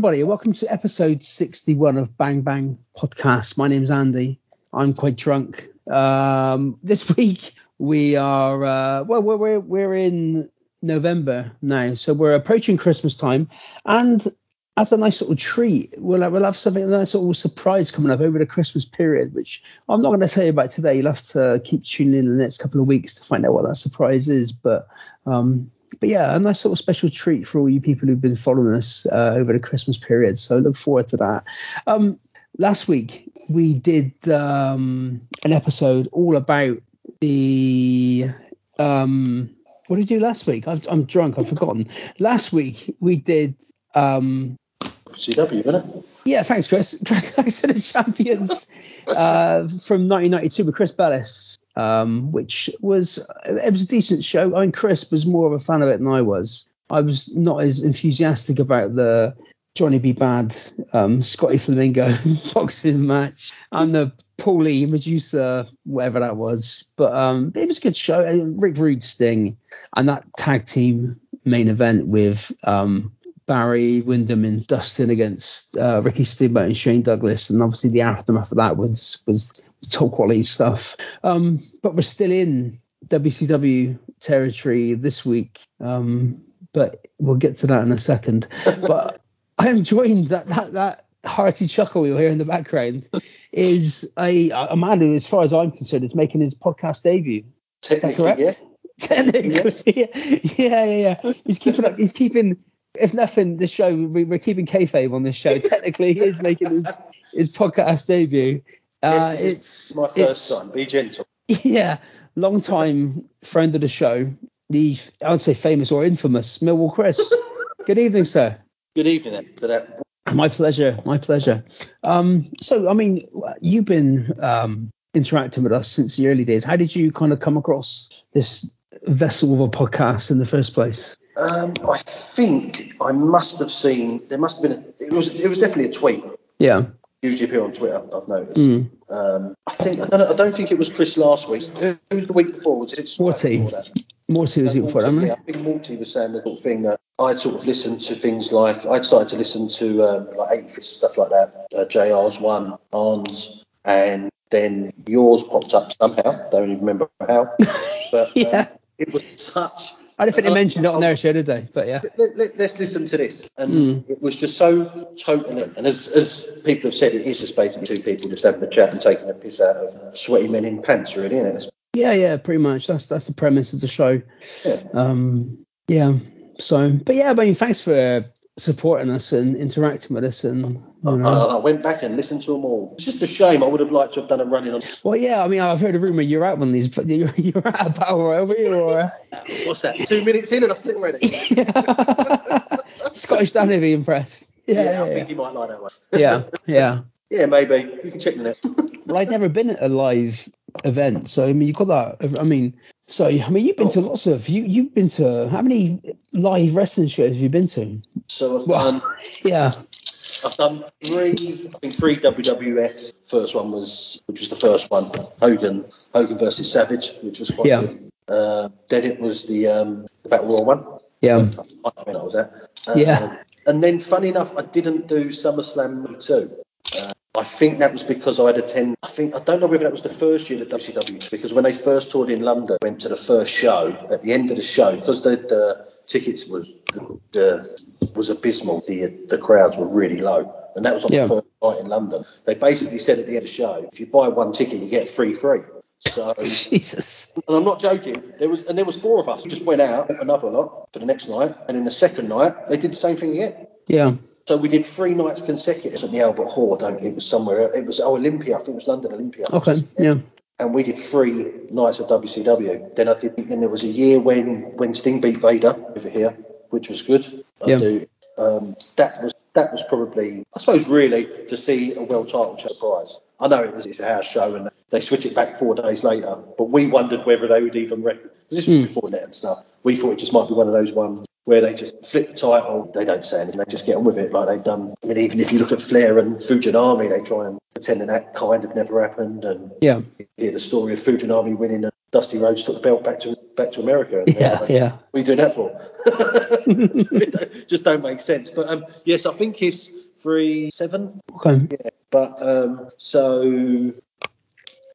Everybody, welcome to episode 61 of Bang Bang Podcast. My name's Andy. I'm quite drunk. Um, this week we are uh, well, we're, we're we're in November now, so we're approaching Christmas time, and as a nice little treat, we'll have, we'll have something a nice little surprise coming up over the Christmas period, which I'm not going to tell you about today. You'll have to keep tuning in the next couple of weeks to find out what that surprise is, but um, but yeah, a nice little special treat for all you people who've been following us uh, over the Christmas period. So look forward to that. Um, last week we did um, an episode all about the um, what did we do last week? I've, I'm drunk. I've forgotten. Last week we did. Um, CW, isn't it? Yeah, thanks, Chris. Clash of the Champions uh, from 1992 with Chris Bellis, um, which was it was a decent show. I mean, Chris was more of a fan of it than I was. I was not as enthusiastic about the Johnny B. Bad, um, Scotty Flamingo boxing match and the Paulie Madusa, whatever that was. But um, it was a good show. Rick Rude Sting and that tag team main event with um, Barry Windham and Dustin against uh, Ricky Steamboat and Shane Douglas, and obviously the aftermath of that was was top quality stuff. Um, but we're still in WCW territory this week, um, but we'll get to that in a second. but I am joined that that that hearty chuckle you'll hear in the background is a a man who, as far as I'm concerned, is making his podcast debut. Is that correct? Yeah. Technically, Yes. yeah, yeah, yeah, yeah. He's keeping up. He's keeping. If nothing, this show we, we're keeping kayfabe on this show. Technically, he is making his his podcast debut. Uh, Yes, this is it's my first time. Be gentle. yeah, long time friend of the show, the I would say famous or infamous Millwall Chris. Good evening, sir. Good evening. My pleasure, my pleasure. Um, so, I mean, you've been um, interacting with us since the early days. How did you kind of come across this vessel of a podcast in the first place? Um, I think I must have seen. There must have been. A, it was. It was definitely a tweet. Yeah. Usually appear on Twitter. I've noticed. Mm. Um, I think. I don't, I don't think it was Chris last week. Who was the week before? Was it Morty. Morty was it before, I think Morty was saying the sort of thing that I'd sort of listened to things like I'd started to listen to um, like Eight stuff like that. Uh, JR's one, Arn's, and then yours popped up somehow. Don't even remember how, but um, Yeah. it was such. I don't think they mentioned it on their show, did they? But yeah. Let, let's listen to this, and Mm. it was just so totally. And as, as people have said, it is just basically two people just having a chat and taking a piss out of sweaty men in pants, really, isn't it? Yeah, yeah, pretty much. That's that's the premise of the show. Yeah. Um, yeah. So, but yeah, I mean, thanks for supporting us and interacting with us, and you know. And I went back and listened to them all. It's just a shame. I would have liked to have done a running on. Well, yeah, I mean, I've heard a rumor you're out one these, but you're, you're at a battle royal, were you? Or, uh, What's that? Two minutes in and I'm sitting ready. Scottish Dan would be impressed. Yeah, Yeah, yeah, I yeah. think you might like that one. yeah, yeah. Yeah, maybe. You can check the net. Well, I'd never been at a live event, so I mean, you've got that. I mean, so I mean, you've been oh. to lots of you. You've been to how many live wrestling shows have you been to? So I've well, done. yeah. I've done three. I think three WWF. First one was, which was the first one, Hogan, Hogan versus Savage, which was quite yeah. good. Uh, then it was the um, the Battle Royal one. Yeah. I, I was at. Uh, yeah. And then, funny enough, I didn't do SummerSlam 2. I think that was because I had attend. I think I don't know whether that was the first year that WCW because when they first toured in London, went to the first show. At the end of the show, because the, the tickets was the, the was abysmal. The the crowds were really low, and that was on Yeah. the first night in London. They basically said at the end of the show, if you buy one ticket, you get free free. So Jesus. and I'm not joking. There was and there was four of us. We just went out another lot for the next night, and in the second night they did the same thing again. Yeah, So we did three nights consecutive at the Albert Hall. I don't. It was somewhere. It was oh Olympia. I think it was London Olympia. okay, yeah, And we did three nights of WCW. Then I did. Then there was a year when when Sting beat Vader over here, which was good. I Yeah. do. Um, that was that was probably I suppose really to see a world title surprise. I know it was it's a house show and they switch it back four days later, but we wondered whether they would even record. This was Hmm. before net and stuff. We thought it just might be one of those ones where they just flip the title, they don't say anything, they just get on with it like they've done. I mean, even if you look at Flair and Fujinami, they try and pretend that that kind of never happened and yeah, hear the story of Fujinami winning and Dusty Rhodes took the belt back to back to America. And, Yeah, uh, yeah. What are you doing that for? Just don't make sense. But um, yes, I think it's three seven. Okay. Yeah, but um, so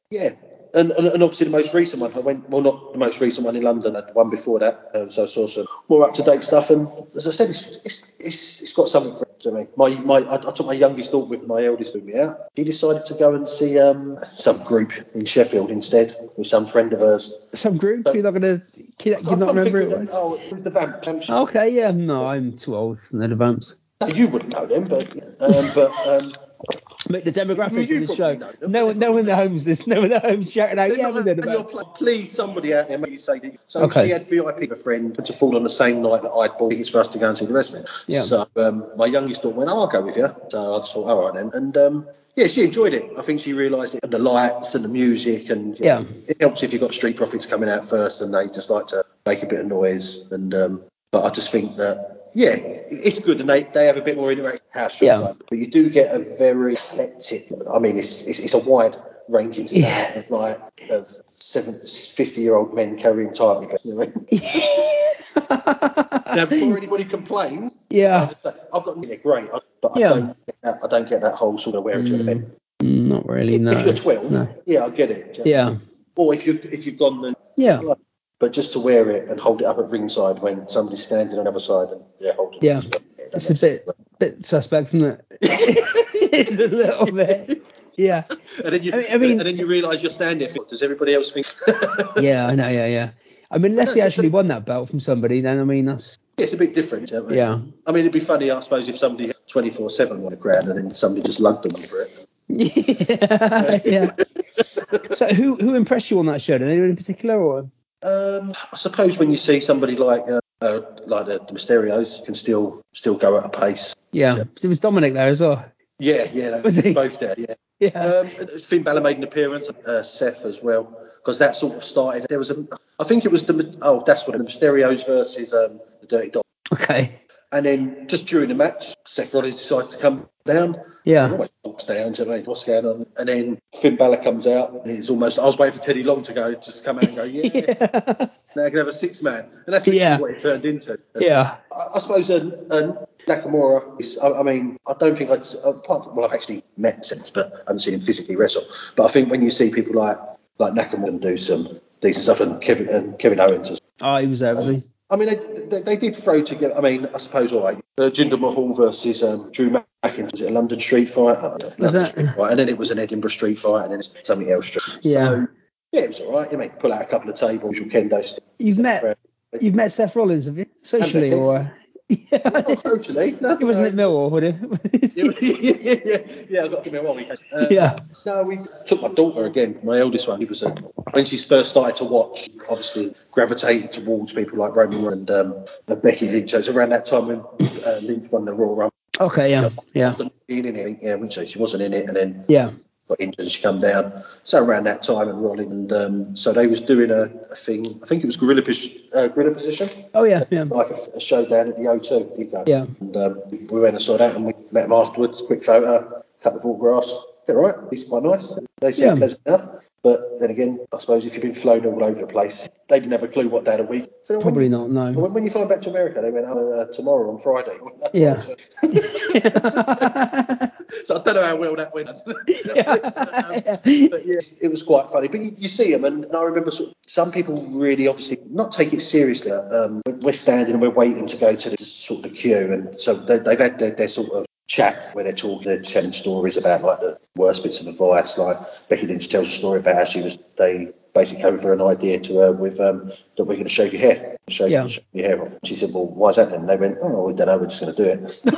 yeah, and, and and obviously the most recent one I went well not the most recent one in London, the one before that. Um, so I saw some more up to date stuff, and as I said, it's it's it's, it's got something for to me. My my I, I took my youngest daughter with my eldest with me out. He decided to go and see um some group in Sheffield instead with some friend of hers. Some group. You're not gonna. You're not remember who it was. Oh, it was the Vamp. Vamp Okay. Yeah. No, I'm too old know the vamps. No, you wouldn't know them, but um, but um, Make the demographic You of the show. No one, no one in the homes. This, no one the homes shouting out. Yeah, not- we know the and you're pl- Please, somebody out there, maybe say that. So Okay. she had VIP a friend to fall on the same night that I'd bought tickets for us to go and see the wrestling. Yeah. So um, my youngest daughter went, oh, I'll go with you. So I just thought, all right then. And um, yeah, she enjoyed it. I think she realised it, and the lights and the music, and Yeah. know, it helps if you've got street profits coming out first, and they just like to make a bit of noise. And um, but I just think that. Yeah, it's good, and they, they have a bit more interactive house shows, Yeah. like, but you do get a very eclectic. I mean, it's it's, it's a wide ranging style Yeah. of like of seven, 50 year old men carrying tightly. You know what I mean? now, before anybody complains, yeah. say, I've got yeah, great, but Yeah. I don't get that, I don't get that whole sort of wear it to an event. Not really. No. If you're 12, No. yeah, I get it. Yeah. Or if you if you've gone then Yeah. But just to wear it and hold it up at ringside when somebody's standing on the other side and yeah, hold it. Yeah. that It's a bit bit suspect, isn't it? it's a little bit. Yeah. And then you, I mean- I mean- and then you realise you're standing. Does everybody else think? Yeah, I know. Yeah, yeah. I mean, unless he actually won that belt from somebody, then I mean that's it's a bit different. Don't we? yeah. I mean, it'd be funny, I suppose, if somebody 24 7 won a crowd and then somebody just lugged them for it. yeah. yeah. So who who impressed you on that show? Did anyone in particular or? Um, I suppose when you see somebody like uh, uh, like the, the Mysterios you can still still go at a pace. Yeah. It was Dominic there as well. Yeah, yeah, they Was he? both there. Yeah. Yeah. Um, Finn Balor made an appearance, uh, Seth as well, because that sort of started. There was a, I think it was the, oh, that's what the Mysterios versus um, the Dirty Dog. Okay. And then just during the match, Seth Rollins decided to come down. He Yeah. always walks down, do you know what I mean? What's going on? And then Finn Balor comes out, and it's almost, I was waiting for Teddy Long to go, just come out and go, yeah, Yeah. now I can have a six man. And that's Yeah. what it turned into. Yeah. I, I suppose uh, uh, Nakamura is, I, I mean, I don't think I'd, apart from, well, I've actually met since, but I haven't seen him physically wrestle. But I think when you see people like, like Nakamura do some decent stuff, and Kevin, and Kevin Owens Oh, he was there, was he? I mean, they, they, they did throw together. I mean, I suppose all right. Uh, Jinder Mahal versus um, Drew McIntyre was it a London Street fight? London that- Street fight, and then it was an Edinburgh Street fight, and then it's something else. Street. Yeah. So, yeah, it was all right. You mean, pull out a couple of tables, your kendo stick. You've met you've met Seth Rollins, have you? Socially or? Yeah. Not socially, no. It wasn't at. Millwall, would it? yeah, yeah, yeah, I got to well, we had. Um, yeah. No, we took my daughter again, my eldest one. He was a, when she first started to watch, obviously gravitated towards people like Roman and, um, Becky Lynch. So it was around that time when uh, Lynch won the Royal Rumble. Okay. Yeah. Yeah. Being in it, yeah, wouldn't she wasn't in it, and then Yeah. Got injured and she come down. So around that time and rolling, and um, so they was doing a, a thing. I think it was gorilla, pos- uh, gorilla position, Oh yeah. Yeah. like a, a show down at the O2. You go. Yeah. And um, we went and saw that, and we met them afterwards. Quick photo, couple of autographs. They're all right. He's quite nice. They seem Yeah. pleasant enough. But then again, I suppose if you've been flown all over the place, they didn't have a clue what day of the week. So Probably you- not. No. When, when you fly back to America, they went oh, uh, tomorrow on Friday. Yeah. so I don't know how well that went. yeah. but yeah, it was quite funny. But you, you see them, and, I remember sort of, some people really obviously not take it seriously. Um, we're standing and we're waiting to go to the sort of the queue, and so they, they've had their, their sort of chat where they're talking, they're telling stories about like the worst bits of advice. Like Becky Lynch tells a story about how she was they basically came with an idea to her with um, that we're going to shave your hair, shave, Yeah. shave your hair off. She said, well, why is that then? And they went, oh, we don't know, we're just going to do it. So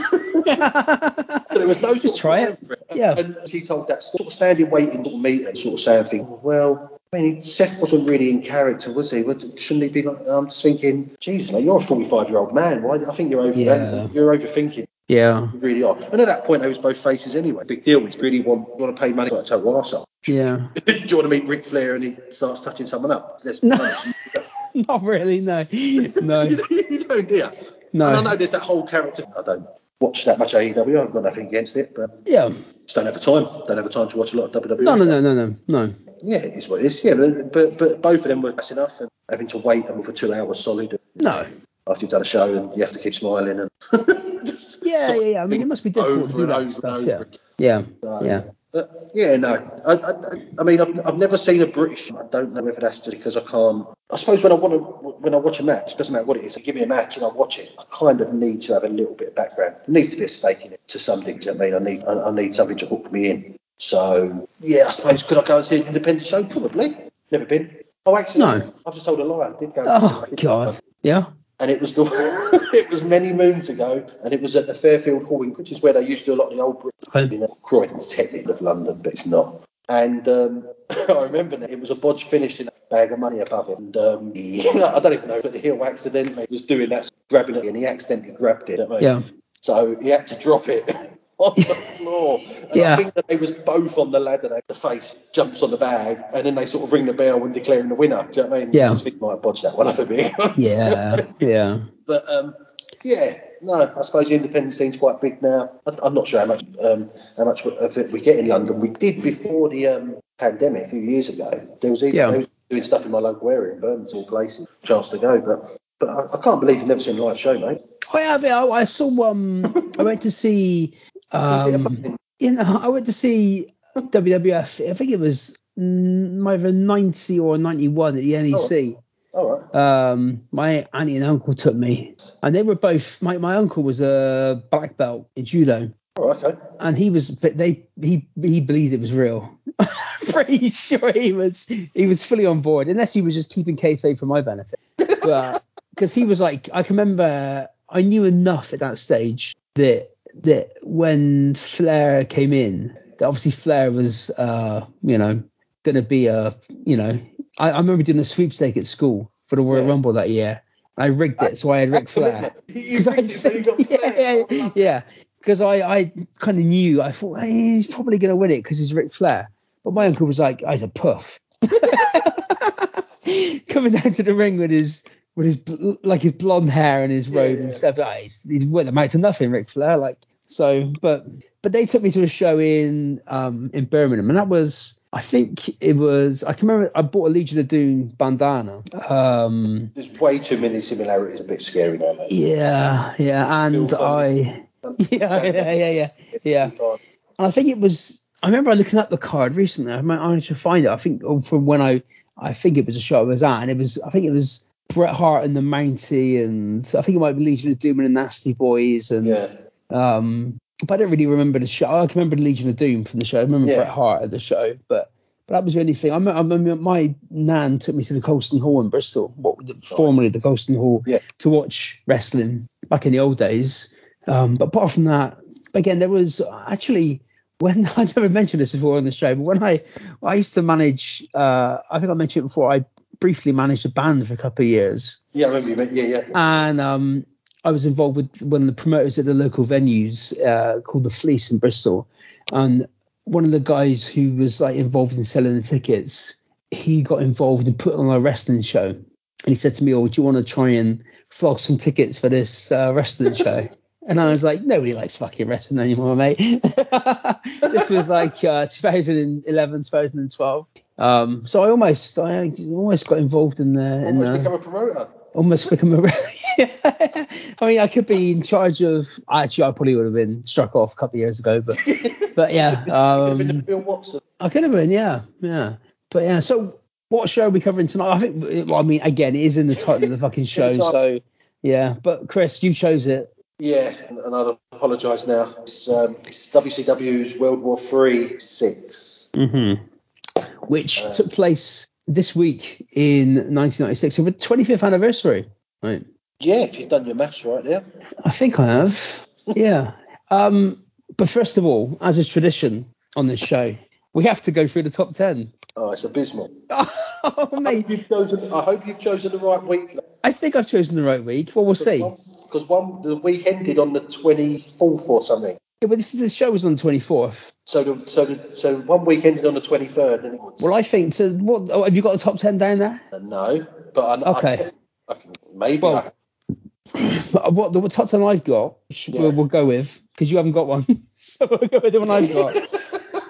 there was no sort try it. Yeah. And she told that sort of standing waiting sort of meeting, sort of saying things. Well, I mean, Seth wasn't really in character, was he? Shouldn't he be like? I'm just thinking, Jesus, mate, you're a 45 year old man. Why? I think you're over. Yeah. You're overthinking. Yeah. Really are. And at that point, they was both faces anyway. Big deal. It's really want want to pay money like a total arsehole. Yeah. Do you want to meet Ric Flair and he starts touching someone up? Let's No. Not really. No. No. you don't, do you? No. And I know there's that whole character. I don't. watch that much AEW. I've got nothing against it, but Yeah. just don't have the time. Don't have the time to watch a lot of WWE. No, no, no, no, no, no. Yeah, it is what it is. Yeah, but but, but both of them were that's enough, and having to wait for two hours solid No. after you've done a show, and you have to keep smiling and. just Yeah, yeah, yeah. I mean, it must be difficult over to do that stuff. Yeah. Yeah. So, Yeah. But yeah, no. I, I, I mean, I've, I've never seen a British. I don't know whether that's just because I can't. I suppose when I want to, when I watch a match, it doesn't matter what it is. Give me a match and I watch it. I kind of need to have a little bit of background. There needs to be a stake in it to some degree. I mean, I need, I, I need something to hook me in. So yeah, I suppose could I go and see an independent show? Probably. Never been. Oh, actually, No. I've just told a lie. I did go. Oh I did God. Yeah. And it was the it was many moons ago, and it was at the Fairfield Hall, which is where they used to do a lot of the old Brit- Okay. you know, Croydon's technically of London, but it's not. And um, I remember that it was a bodge finish in a bag of money above it, and um, I don't even know, but the heel accidentally was doing that, grabbing it, and he accidentally grabbed it. Yeah. So he had to drop it on the floor. And Yeah. I think that they was both on the ladder. They, the face jumps on the bag, and then they sort of ring the bell when declaring the winner. Do you know what I mean? Yeah. I just think might have bodged that one up a bit. Yeah. Yeah. But um, yeah, no, I suppose the independent scene's quite big now. I, I'm not sure how much um, how much of it we get in London. We did before the um, pandemic a few years ago. There was even Yeah. was doing stuff in my local area in Birmingham, all places. Chance to go, but but I, I can't believe you've never seen a live show, mate. I have. I, I saw. Um. I went to see. Was it a Um. You know, I went to see WWF. I think it was either 90 or 91 at the NEC. all right. um, my auntie and uncle took me, and they were both. My, my uncle was a black belt in judo, Oh, okay. and he was. But they he he believed it was real. Pretty sure he was he was fully on board, unless he was just keeping kayfabe for my benefit. But because he was like, I can remember, I knew enough at that stage that that when Flair came in, that obviously Flair was, uh, you know, going to be a, you know, I, I remember doing a sweepstake at school for the Royal Yeah. Rumble that year. I rigged it, so I had Ric Flair. You 'Cause I rigged it so you got yeah, Flair. yeah, yeah. Because I, I kind of knew, I thought hey, he's probably going to win it because he's Ric Flair. But my uncle was like, oh, he's a puff. Coming down to the ring with his, with his like his blonde hair and his robe Yeah. and stuff. Oh, he's, he's worth amount to nothing, Ric Flair. Like so, but but they took me to a show in um in Birmingham, and that was I think it was I can remember I bought a Legion of Doom bandana. Um, There's way too many similarities. A bit scary now, mate. yeah, yeah, and I yeah yeah yeah yeah yeah. And I think it was. I remember looking up the card recently. I managed to find it. I think oh, from when I, I think it was a show I was at, and it was. I think it was Bret Hart and the Mountie, and I think it might be Legion of Doom and the Nasty Boys, and Yeah. um. But I don't really remember the show. I can remember Legion of Doom from the show. I remember Yeah. Bret Hart at the show, but. But that was the only thing. I remember, my nan took me to the Colston Hall in Bristol, what formerly the Colston Hall, Yeah. to watch wrestling back in the old days. Um, but apart from that, again, there was actually when I never mentioned this before on the show, but when I I used to manage, uh, I think I mentioned it before. I briefly managed a band for a couple of years, Yeah, I remember you. Yeah, yeah. and um, I was involved with one of the promoters at the local venues uh, called the Fleece in Bristol, and one of the guys who was like involved in selling the tickets, he got involved and put on a wrestling show. And he said to me, "Oh, do you want to try and flog some tickets for this uh, wrestling show?" And I was like, "Nobody likes fucking wrestling anymore, mate." this was like uh, 2011, 2012. Um, so I almost, I almost got involved in the, in Almost the become a promoter. almost become a. I mean, I could be in charge of. Actually, I probably would have been struck off a couple of years ago, but but yeah, Could have been the um, Bill Watson. I could have been, yeah, yeah. But yeah, so what show are we covering tonight? I think. Well, I mean, again, it is in the title of the fucking show, so yeah. But Chris, you chose it. Yeah, and I apologise now. It's, um, it's WCW's World War Three six. Mm-hmm. Which Uh, took place this week in 1996, so the 25th anniversary. Right. Yeah, if you've done your maths right there. I think I have. Yeah. Um, but first of all, as is tradition on this show, we have to go through the top ten. Oh, it's abysmal. Oh, I hope you've chosen. Hope you've chosen the right week. I think I've chosen the right week. Well, we'll see. Because one, the week ended on the twenty fourth or something. Yeah, but this, this show was on the 24th. So the, so the, so one week ended on the twenty third, and it was. Well, I think so. What oh, have you got the top ten down there? Uh, no, but I, Okay. I, can, I can maybe. Well, what the top ten I've got, Yeah. we'll, we'll go with because you haven't got one, so we'll go with the one I've got.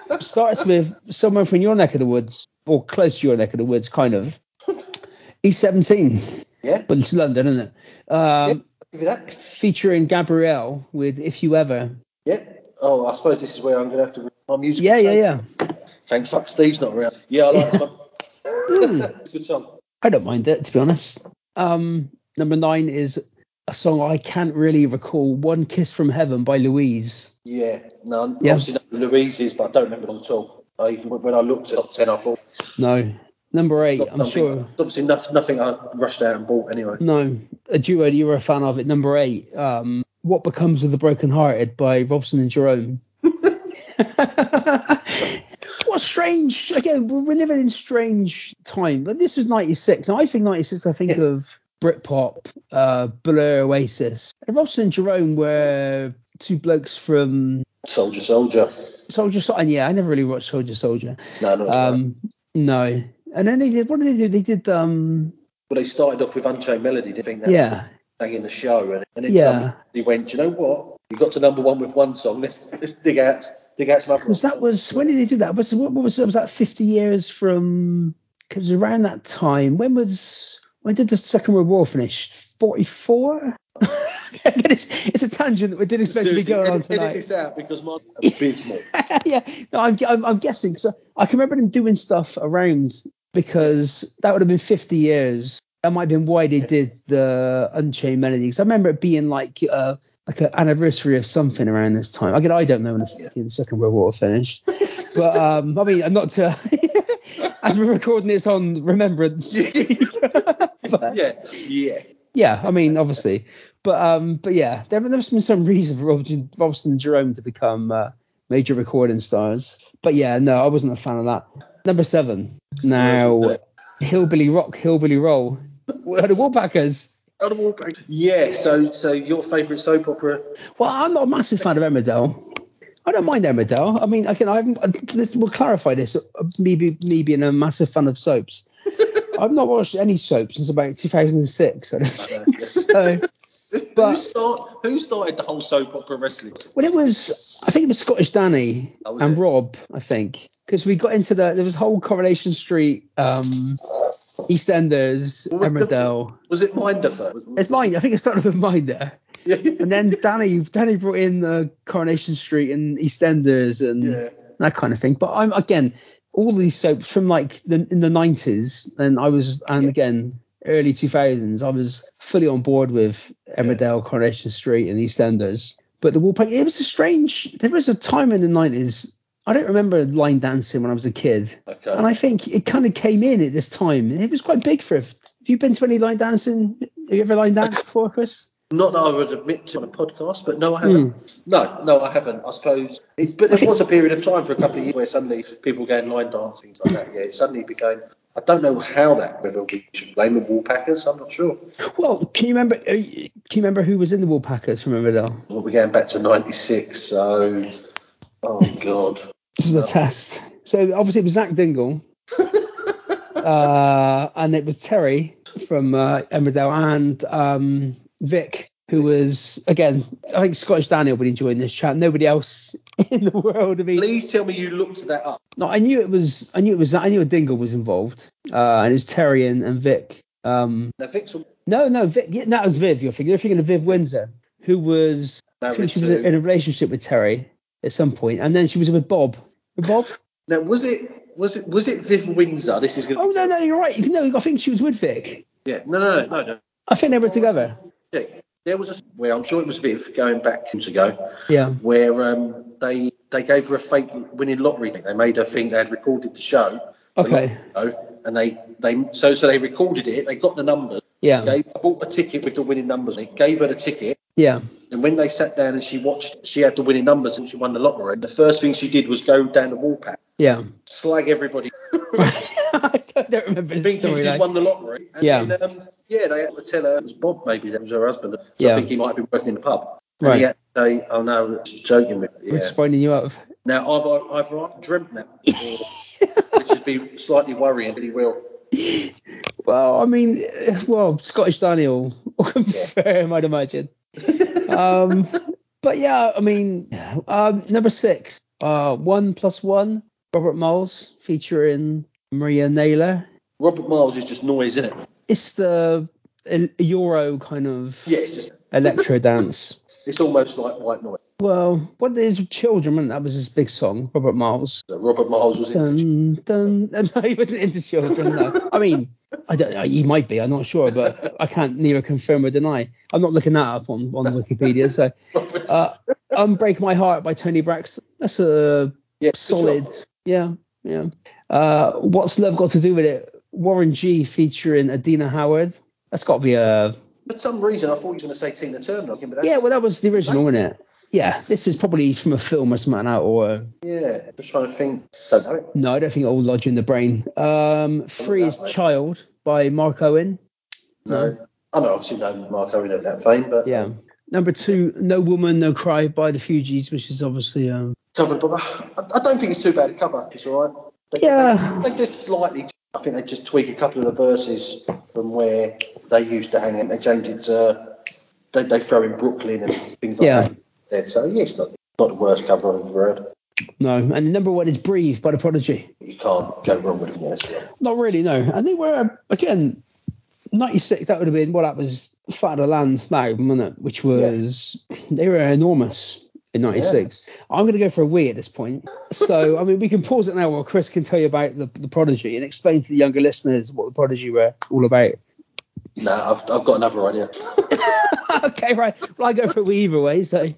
Starts with somewhere from your neck of the woods, or close to your neck of the woods, kind of. E17, Yeah, but it's London, isn't it? Um, that. Featuring Gabrielle with "If You Ever." Yeah. Oh, I suppose this is where I'm going to have to read my music. Yeah, yeah, yeah. Thank fuck Steve's not around. Yeah, I like this one. Hmm. Good song. I don't mind it, to be honest. Um, number nine is a song I can't really recall. "One Kiss from Heaven" by Louise. Yeah, no, Yeah. obviously know Louise is, but I don't remember them at all. I even when I looked at top ten, I thought No. Number eight, not I'm something- sure. Obviously, nothing, nothing I rushed out and bought anyway. No, a duo you were a fan of at number eight. Um, what becomes of the broken hearted by Robson and Jerome. what strange again we're we're living in strange time but this is 96 now i think 96 i think Yeah. of britpop uh blur oasis and robson and jerome were two blokes from Soldier, soldier. soldier Sol- and yeah i never really watched soldier soldier No, no. no. um no and then they did what did they do they did um Well, they started off with Unchained Melody, didn't think that yeah sang in the show, and, and then Yeah. somebody went, "Do you know what? You got to number one with one song. Let's let's dig out dig out some other Was that was when did they do that? Was what, what was was that? Fifty years from? Because around that time, when was when did the Second World War finish? Forty four. it's, it's a tangent that we didn't expect to be going on edit tonight. this out because mine's abysmal. yeah, no, I'm, I'm, I'm guessing because I, can remember them doing stuff around because that would have been 50 years. That might have been why they did the Unchained Melody. Because I remember it being like uh, like an anniversary of something around this time. Again, I don't know when the fucking Second World War finished, but um, I mean, I'm not to. as we're recording this on Remembrance. But- yeah, yeah. Yeah, I mean, obviously, but um, but yeah, there there's been some reason for Robson, Robson and Jerome to become uh, major recording stars. But yeah, no, I wasn't a fan of that. Number seven, now Hillbilly Rock, Hillbilly Roll, by the Woolpackers. Yeah, so so your favourite soap opera? Well, I'm not a massive fan of Emmerdale. I don't mind Emmerdale. I mean, again, I haven't. This, we'll clarify this. Me, be- me being a massive fan of soaps, I've not watched any soap since about 2006. I don't think so. who, But- start, who started the whole soap opera wrestling? Well, it was, I think it was Scottish Danny Oh, was and it? Rob, I think, because we got into the, there was whole Coronation Street, um, EastEnders, was the- Emmerdale. Was it Minder first? It's mine. I think it started with Minder. Yeah. And then Danny, Danny brought in the Coronation Street and EastEnders and Yeah. that kind of thing. But I'm, again, all these soaps from like the, in the 90s, and I was, and Yeah. again, early 2000s, I was fully on board with Emmerdale, Coronation Street, and EastEnders. But the wallpaper, it was a strange. There was a time in the 90s. I don't remember line dancing when I was a kid, Okay. and I think it kind of came in at this time. It was quite big for. Have you been to any line dancing? Have you ever line danced before, Chris? Not that I would admit to on a podcast, but no, I haven't. Hmm. No, no, I haven't. I suppose, it, but there was a period of time for a couple of years where suddenly people were going line dancing things like that. Yeah, it suddenly became. I don't know how that whether we should blame the Woolpackers. I'm not sure. Well, can you remember? uh, Can you remember who was in the Woolpackers from Emmerdale? Well, we're going back to '96, so oh god. This is a test. So obviously it was Zak Dingle, uh, and it was Terry from uh, Emmerdale and um, Vic, who was again. I think Scottish Daniel would enjoy this chat. Nobody else in the world. I mean, Please tell me you looked that up. no, I knew it was. I knew it was. I knew a Dingle was involved, uh, and it was Terry and, and Vic. Um, Now, Vic's no, no, Vic. Yeah, that was Viv. You're thinking. You're thinking of Viv Windsor, who was. I think she was in a relationship with Terry at some point, and then she was with Bob. With Bob. Now, was it was it was it Viv Windsor? This is going. Oh no, no, you're right. No, I think she was with Vic. Yeah. No, no, no, no, no. I think they were together. There was a where I'm sure it was Viv going back years ago. Yeah. where um, they they gave her a fake winning lottery thing. They made her think they had recorded the show. Okay. lottery show, and they they so so they recorded it. They got the numbers. Yeah. They bought a ticket with the winning numbers. They gave her the ticket. Yeah. And when they sat down and she watched, she had the winning numbers and she won the lottery. The first thing she did was go down the Woolpack, Yeah. slag everybody. I don't remember the story. though. won the lottery. And Yeah. Then, um, yeah, they had to tell her it was Bob. Maybe that was her husband. So Yeah. I think he might have been working in the pub. And Right. he had to say, "Oh no, joking with We're yeah." just finding you out. Now I've I've, I've dreamt that, before, which would be slightly worrying, but he will. Well, I mean, well, Scottish Daniel or confirm, I'd imagine. um, but yeah, I mean, um, number six, uh, one plus one, Robert Miles featuring Maria Nayler. Robert Miles is just noise, isn't it? It's the Euro kind of yeah, it's just electro dance. It's almost like white noise. Well, what is children? That was his big song, Robert Miles. So Robert Miles was into. Dun, dun, no, he wasn't into children. No. I mean, I don't know. He might be. I'm not sure, but I can't neither confirm or deny. I'm not looking that up on, on Wikipedia. So, uh, "Unbreak My Heart" by Toni Braxton. That's a Yeah, solid. Yeah, yeah. Uh, What's love got to do with it? Warren G featuring Adina Howard. That's got to be a. For some reason, I thought you were going to say Tina Turner. But that's, Yeah, well, that was the original, wasn't it? Yeah, this is probably from a film or something like that, or yeah. Just trying to think. Don't know it. no, I don't think it will lodge in the brain. Um, Free as Child by Mark Owen. No. I know, obviously, no Mark Owen of that fame, but Yeah. Number two, No Woman, No Cry by the Fugees, which is obviously um, covered. But I, I don't think it's too bad a cover. It's all right. They, Yeah. They, they just slightly. I think they just tweak a couple of the verses from where they used to hang, and they change it to. They, they throw in Brooklyn and things like Yeah. that. So yeah, it's not not the worst cover I've ever heard. no. And the number one is Breathe by the Prodigy. You can't go wrong with it. Not really, no. And they were again, 96. That would have been well, that was Fat of the Land now, wasn't it? Which was they were enormous in 96. I'm going to go for a wee at this point. So I mean, we can pause it now while Chris can tell you about the, the Prodigy and explain to the younger listeners what the Prodigy were all about. No, I've, I've got another idea. okay, right. Well, I go for a wee either way. So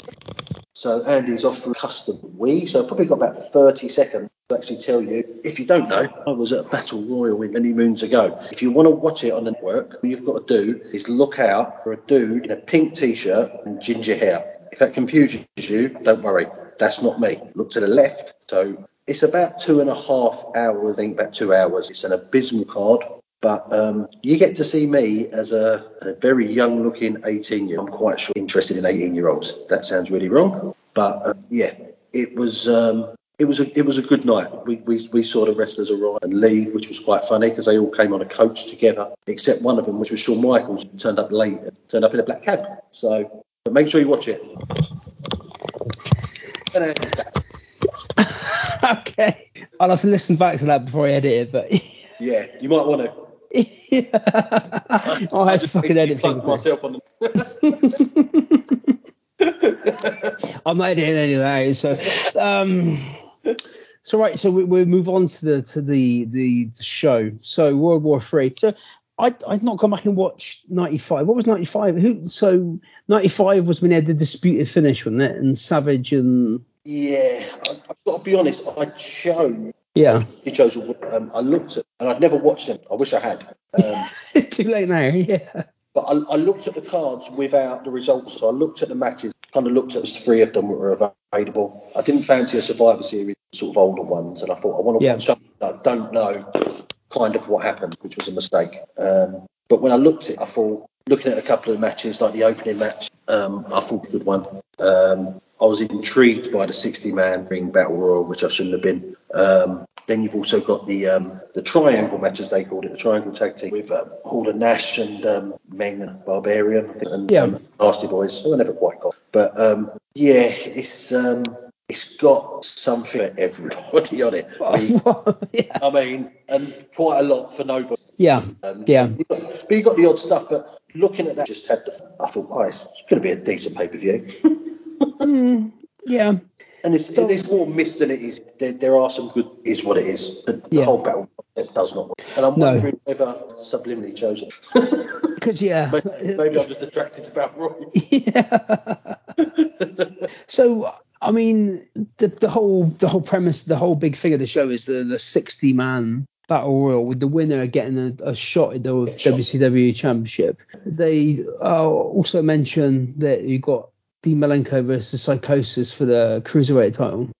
So Andy's off for custom Wii, so I've probably got about 30 seconds to actually tell you. If you don't know, I was at a Battle Royal in many moons ago. If you want to watch it on the network, all you've got to do is look out for a dude in a pink t-shirt and ginger hair. If that confuses you, don't worry. That's not me. Look to the left. So it's about two and a half hours, I think about two hours. It's an abysmal card. But um, you get to see me as a, a very young looking 18 year old. I'm quite sure interested in 18 year olds. That sounds really wrong. But uh, yeah, it was um, it was a it was a good night. We, we, we saw the wrestlers arrive and leave, which was quite funny because they all came on a coach together, except one of them, which was Shawn Michaels, who turned up late, turned up in a black cab. So but make sure you watch it. And Andy's back. okay, I'll have to listen back to that before I edit it. But Yeah, you might want to. yeah. I'll have to fucking edit things. myself on the. I'm not editing any of that. So, um, so right. So we, we move on to the to the the, the show. So World War Three. So I I'd not gone back and watched '95. What was '95? Who? So '95 was when they had the disputed finish, wasn't it? And Savage and Yeah, I, I've got to be honest. I chose. yeah. He chose. Um, I looked at, and I'd never watched them. I wish I had. Um, it's too late now. Yeah. But I, I looked at the cards without the results. So I looked at the matches, kind of looked at the three of them that were available. I didn't fancy a Survivor Series, sort of older ones, and I thought I want to Yeah. watch something that I don't know kind of what happened, which was a mistake. Um, but when I looked at it, I thought, looking at a couple of matches, like the opening match, um, I thought a good one. Um, I was intrigued by the 60 man ring battle royal, which I shouldn't have been. Um, then you've also got the um, the triangle match, as they called it, the triangle tag team with um, Hall and Nash and um, Meng and Barbarian, I think, and Yeah. um, Nasty Boys, who I never quite got. But um, yeah, it's um, it's got something for everybody on it. I mean, yeah. I mean, and quite a lot for nobody. Yeah. Um, Yeah. you got- but you got the odd stuff. But looking at that, just had the. I thought, oh, it's going to be a decent pay per view. Mm, yeah. And it's, So- it's more missed than it is. There, there are some good, is what it is. The, Yeah. whole battle concept does not work. And I'm No. wondering whether subliminally chosen. Because yeah. maybe, maybe I'm just attracted to Battle Royal. Yeah. so I mean, the the whole the whole premise, the whole big thing of the show is the the sixty man battle royal with the winner getting a, a shot at the shot. WCW championship. They uh, also mention that you got Dean Malenko versus Psychosis for the cruiserweight title.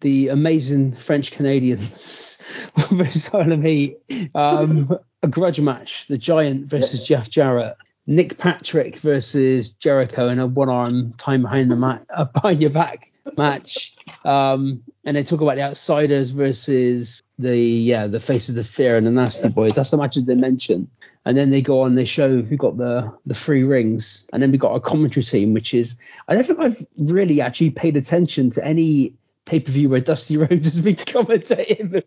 The amazing French Canadians versus Silent Heat. Um, a grudge match, the Giant versus Jeff Jarrett. Nick Patrick versus Jericho in a one arm time behind the mat, uh, behind your back match. Um, and they talk about the outsiders versus the yeah the faces of fear and the nasty boys. That's the matches they mention. And then they go on, they show who got the the three rings, and then we got a commentary team, which is I don't think I've really actually paid attention to any pay per view where Dusty Rhodes has been commentating.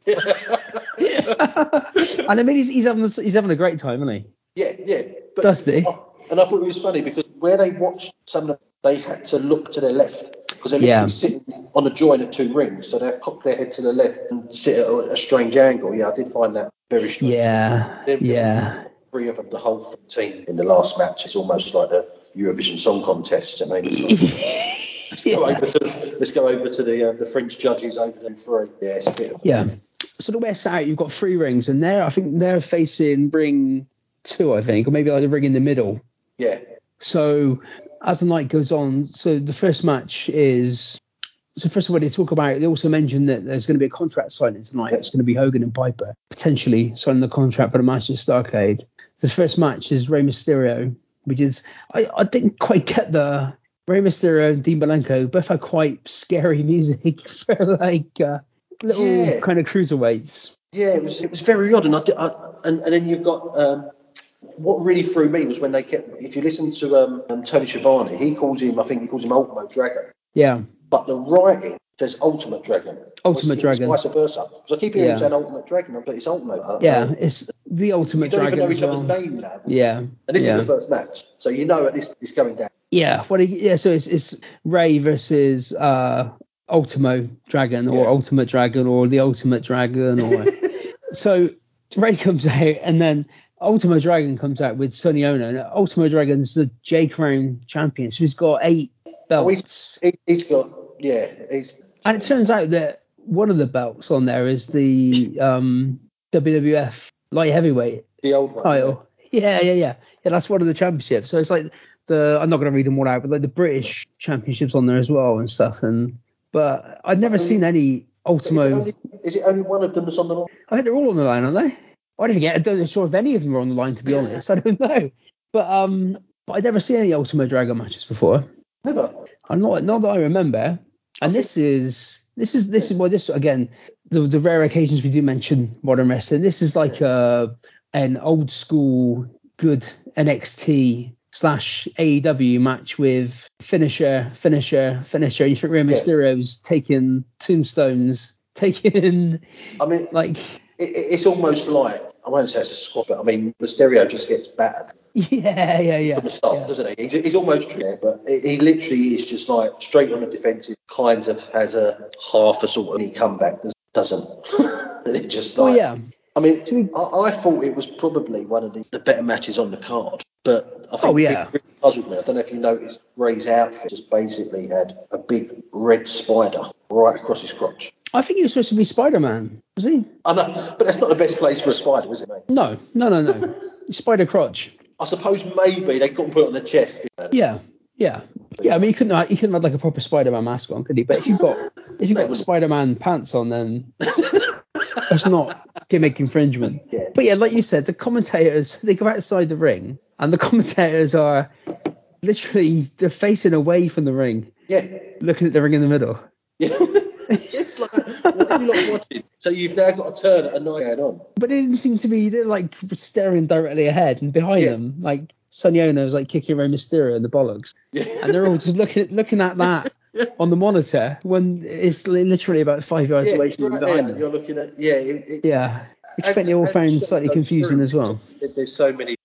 and I mean he's, he's having he's having a great time, isn't he? Yeah, yeah. But, Dusty. And I thought it was funny because where they watched some of them, they had to look to their left because they're literally Yeah. sitting on a joint of two rings, so they have cocked their head to the left and sit at a, strange angle. Yeah, I did find that very strange. Yeah, yeah. Three of them, the whole team in the last match. It's almost like the Eurovision Song Contest. I mean, it's like, let's, go yeah. over to the, let's go over to the uh, the French judges over them three. Yeah, it's a bit. Of, Yeah. So the West out, you've got three rings, and there I think they're facing ring two, I think, or maybe like the ring in the middle. yeah, So as the night goes on, so the first match is. So first of all, they talk about. They also mention that there's going to be a contract signing tonight. It's going to be Hogan and Piper potentially signing the contract for the match at Starcade. The first match is Rey Mysterio, which is I, I didn't quite get the Rey Mysterio and Dean Malenko both had quite scary music for like uh, little Yeah. kind of cruiserweights. Yeah, it was it was very odd, and I, I and, and then you've got um, what really threw me was when they kept. If you listen to um, um, Tony Schiavone, he calls him, I think he calls him Ultimo Dragon, Yeah, but the writing says Ultimate Dragon. Ultimate It's- Dragon. Vice versa. So I keep hearing Yeah. him saying Ultimate Dragon, but it's Ultimo. Uh, yeah, it's the You ultimate don't dragon. even know each other's names now. Yeah, And this yeah. is the first match, so you know at least it's going down. Yeah, well, he- yeah. So it's, it's Rey versus uh, Ultimo Dragon or Yeah. Ultimate Dragon or the Ultimate Dragon or. so Rey comes out and then Ultimo Dragon comes out with Sonny Onoo. And Ultimo Dragon's the J Crown champion, so he's got eight belts. He, he's got yeah, he's and it turns out that one of the belts on there is the um, WWF light heavyweight the old one. title. Yeah, yeah, yeah. Yeah, that's one of the championships. So it's like the I'm not gonna read them all out, but like the British championships on there as well and stuff. And but I've never seen any Is it, Ultimo. only, is it only one of them that's on the line? I think they're all on the line, aren't they? I don't get. I don't know sure if any of them are on the line to be honest. I don't know. But um, but I've never seen any Ultimate Dragon matches before. Never. I'm not not that I remember. And this is this is this is well this again the the rare occasions we do mention modern wrestling. This is like a an old school good NXT slash AEW match with finisher finisher finisher. You think Rey Yeah. Mysterio's taking tombstones, taking I mean, like it- it's almost like I won't say it's a squat, but I mean Mysterio just gets battered yeah yeah yeah. from the start, yeah. doesn't he? He's, he's almost there, but he literally is just like straight on the defensive. Kind of has a half a sort of comeback that doesn't. and it just Oh like yeah. I mean, I, I thought it was probably one of the, the better matches on the card, but I think Oh, yeah. it really puzzled me. I don't know if you noticed, Rey's outfit just basically had a big red spider right across his crotch. I think he was supposed to be Spider Man, was he? I know, but that's not the best place for a spider, is it, mate? No, no, no, no. Spider crotch. I suppose maybe they couldn't put it on the chest. Yeah, yeah, yeah. I mean, he couldn't have, he couldn't have like a proper Spider-Man mask on, could he? But if you've got if you've got Spider-Man pants on, then that's not gimmick infringement. Yeah. But yeah, like you said, the commentators they go outside the ring, and the commentators are literally they're facing away from the ring, Yeah. looking at the ring in the middle. Yeah. it's like, what are you? So you've now got to turn at a night going on. But it didn't seem to be they're like staring directly ahead, and behind Yeah. them, like Sonny Onoo was like kicking Rey Mysterio in the bollocks. Yeah. and they're all just looking at looking at that on the monitor when it's literally about five yards away from right behind there. them. You're looking at, yeah. It, it, Yeah, which I As- think they all found slightly confusing through, as well. There's so many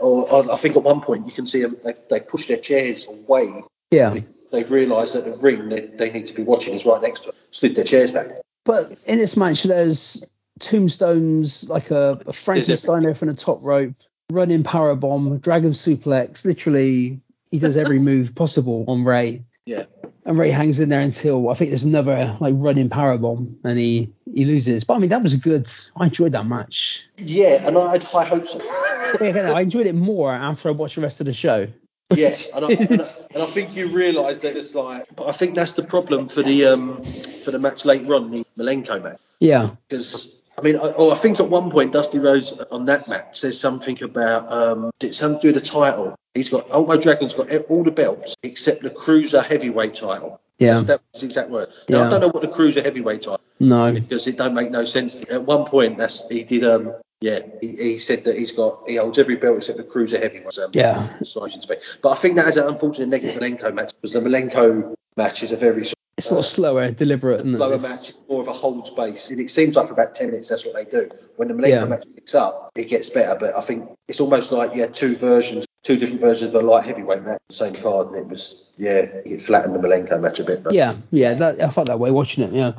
or, or I think at one point you can see them, they, they push their chairs away. Yeah, They've realised that the ring that they need to be watching is right next to them. Slid their chairs back. but in this match there's tombstones like a, a Frankensteiner from the top rope, running power bomb, dragon suplex. Literally, he does every move possible on Rey. Yeah. And Rey hangs in there until I think there's another like running power bomb and he he loses. But I mean that was a good. I enjoyed that match. Yeah, and I had high hopes. Yeah, again, I enjoyed it more after I watched the rest of the show. Yeah, and I, and, I, and I think you realise that it's like, but I think that's the problem for the um for the match later on, the Malenko match, Yeah, because. I mean, I, oh, I think at one point Dusty Rhodes on that match says something about um, did something to do with the title. He's got Ultimo Dragon's got all the belts except the Cruiser Heavyweight title. Yeah. That was the exact word. Now, Yeah. I don't know what the cruiser heavyweight title No. because it don't make no sense. At one point, that's he did. Um, yeah, he, he said that he's got he holds every belt except the cruiser heavyweight. Um, Yeah. To be. But I think that is an unfortunate negative Malenko match because the Malenko match is a very sort It's a lot slower, deliberate, and of lower match, more of a holds base. And it seems like for about 10 minutes that's what they do. When the Malenko Yeah. match picks up, it gets better. But I think it's almost like you had two versions, two different versions of the light heavyweight match, the same card, and it was, yeah, it flattened the Malenko match a bit. But Yeah, yeah, that, I felt that way watching it. Yeah,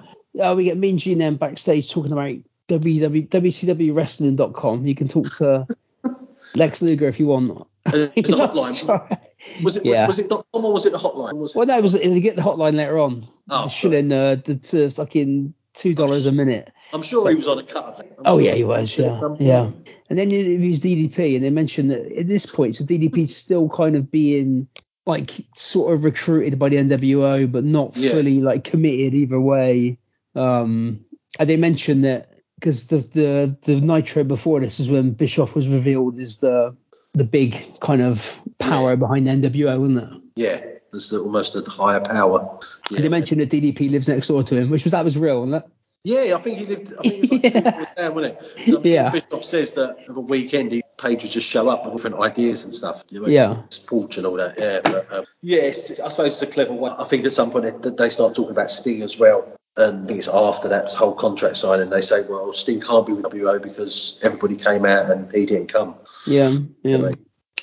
uh, we get Mean Gene then backstage talking about www, WCWWrestling.com. You can talk to Lex Luger if you want. And it's a hotline. Was it, Yeah. was, was it dot com or was it the hotline? Was it? Well, that was. You get the hotline later on. Oh, the shilling, uh, the, to fucking two dollars a minute. I'm sure he was on a cut. I think. I'm Oh sure yeah, he was. Yeah, Um, yeah. And then it was DDP, and they mentioned that at this point, so DDP's still kind of being like sort of recruited by the NWO, but not Yeah. fully like committed either way. Um, and they mentioned that because the, the the Nitro before this is when Bischoff was revealed as the the big kind of power Yeah. behind the NWO, wasn't it? Yeah, there's the, almost a higher power. Yeah. And they mentioned that DDP lives next door to him, which was that was real, wasn't it? Yeah, I think he lived. I think it was like Yeah. down, wasn't it? So I'm sure Yeah. Bischoff says that of a weekend, he Page would just show up with different ideas and stuff. You know, Yeah. Sport and all that. Yeah, but, um, yes, I suppose it's a clever one. I think at some point they, they start talking about Sting as well. And I think it's after that whole contract signing, they say, well, Sting can't be with WO because everybody came out and he didn't come. Yeah, yeah.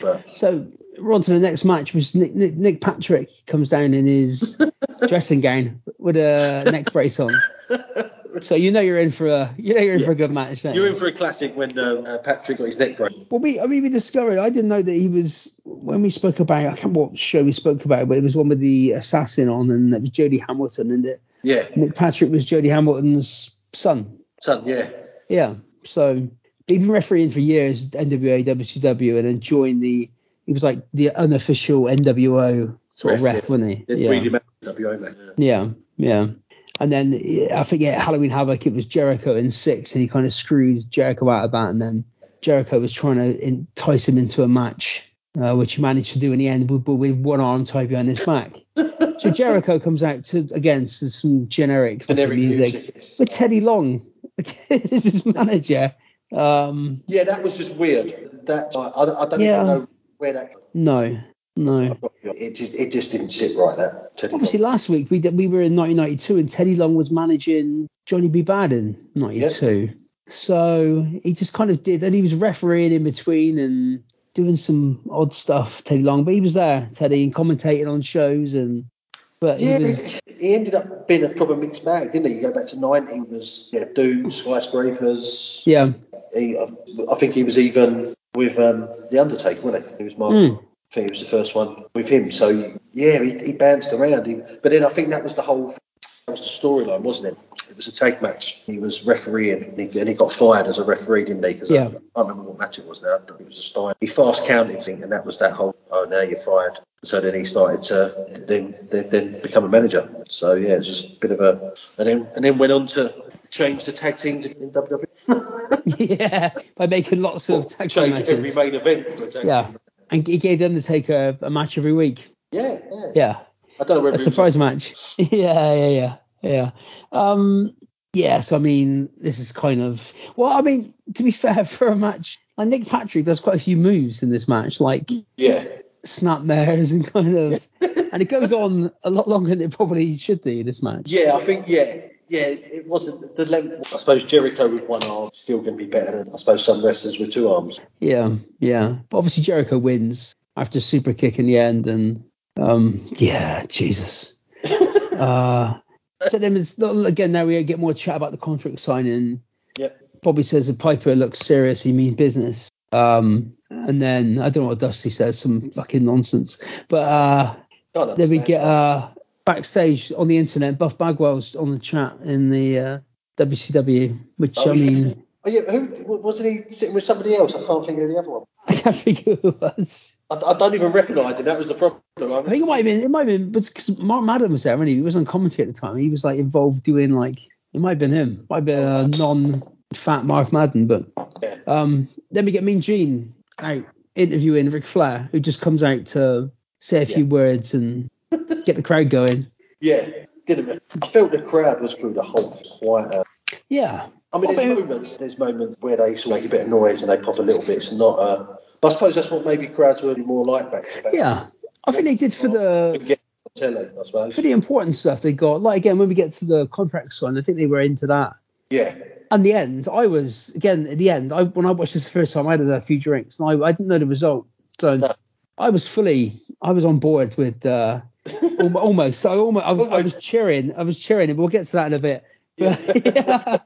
But So we're on to the next match, which Nick, Nick, Nick Patrick comes down in his dressing gown with a neck brace on. So you know you're in for a you know you're in for a good match. don't you? you're in for a classic when um, uh, Patrick got his neck broken. Well, we I mean we discovered I didn't know that he was when we spoke about I can't remember what show we spoke about, but it was one with the assassin on and it was Jody Hamilton and it, Yeah, Nick Patrick was Jody Hamilton's son. son, yeah. Yeah. So he'd been refereeing for years, NWA, WCW, and then joined the. He was like the unofficial NWO sort of Ref, ref, yeah. wasn't he? Yeah. really matter. WO, man. yeah. Yeah. And then I think yeah, Halloween Havoc, it was Jericho in Syxx, and he kind of screwed Jericho out of that, and then Jericho was trying to entice him into a match, uh, which he managed to do in the end, with, with one arm tied behind his back. so Jericho comes out to again to some generic, Generic music, music. With Teddy Long as his manager. Um, Yeah, that was just weird. That I, I I don't Yeah. know where that. no, no. It just it just didn't sit right. That Teddy Obviously, Long. last week we did, we were in 1992 and Teddy Long was managing Johnny B. Bad in 92. So he just kind of did, and he was refereeing in between and doing some odd stuff. Teddy Long, but he was there, Teddy, and commentating on shows and. But Yeah, he was, he, he ended up being a proper mixed bag, didn't he? You go back to 90, he was yeah, Doom, Skyscrapers. yeah, He, I, I think he was even with um, The Undertaker, wasn't he? He was Mark. Mm. I think he was the first one with him. So, yeah, he, he bounced around. He, but then I think that was the whole that was the storyline, wasn't it? It was a tag match. He was refereeing, and he, and he got fired as a referee, didn't he? Because Yeah. I, I can't remember what match it was now. It was a Stein. He fast counted, thing, and that was that whole. Oh, now you're fired. So then he started to then then, then become a manager. So yeah, it's just a bit of a, and then and then went on to change the tag team in WWE. yeah, by making lots of tag team change every main event to a tag Yeah, team. and he gave Undertaker a, a match every week. Yeah, yeah. Yeah. I don't know whether a surprise match. yeah, yeah, yeah, yeah. Um, yeah. So I mean, this is kind of well. I mean, to be fair, for a match, like Nick Patrick does quite a few moves in this match, like Yeah, snapmares and kind of, and it goes on a lot longer than it probably should do. This match. yeah. I think yeah, yeah. It wasn't the length. I suppose Jericho with one arm still going to be better than I suppose some wrestlers with two arms. Yeah, yeah. But obviously Jericho wins after a super kick in the end, and um, yeah, Jesus. uh, so then it's again now we get more chat about the contract signing. Yep. Bobby says if Piper looks serious, he means business. Um, and then I don't know what Dusty says, some fucking nonsense. But uh, Can't then we get uh, backstage on the internet. Buff Bagwell's on the chat in the uh, WCW, which Oh, I yeah. mean, Oh, yeah, who wasn't he sitting with somebody else? I can't think of the other one. I can't figure who it was. I, I don't even recognise him. That was the problem. I think it might have been. It might have been, but because Mark Madden was there, and he? he was on commentary at the time. He was like involved doing like it might have been him. Might have been a non-fat Mark Madden, but um, then we get Mean Gene out interviewing Ric Flair, who just comes out to say a few words and get the crowd going. Yeah, didn't. I felt the crowd was through the whole quite. Uh, Yeah. I mean, I there's mean- moments. There's moments where they sort of make a bit of noise and they pop a little bit. It's not. Uh, but I suppose that's what maybe crowds were more like back. back Yeah. I think they did for the telly, I suppose. for the important stuff they got. Like again, when we get to the contract one, I think they were into that. Yeah, And the end, I was again at the end. I when I watched this the first time, I had a few drinks and I, I didn't know the result, so No. I was fully I was on board with uh, almost. So I almost I was, I was cheering. I was cheering, and we'll get to that in a bit. But yeah,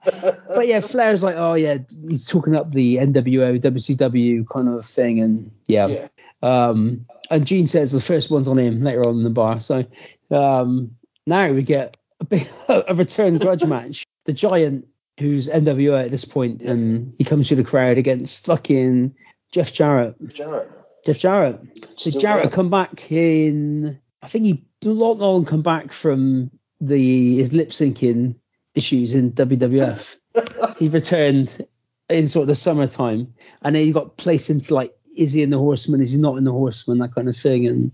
but yeah, Flair's like, oh yeah, he's talking up the NWO, WCW kind of thing, and yeah. yeah, Um, and Gene says the first one's on him later on in the bar. So um, now we get a, big, a return grudge match. The Giant, who's NWO at this point, and he comes to the crowd against fucking Jeff Jarrett. Jarrett. Jeff Jarrett. Did Still Jarrett there. come back in? I think he not long come back from the his lip syncing issues in WWF. he returned in sort of the summertime, and then he got placed into like, is he in the Horseman? Is he not in the Horseman? That kind of thing, and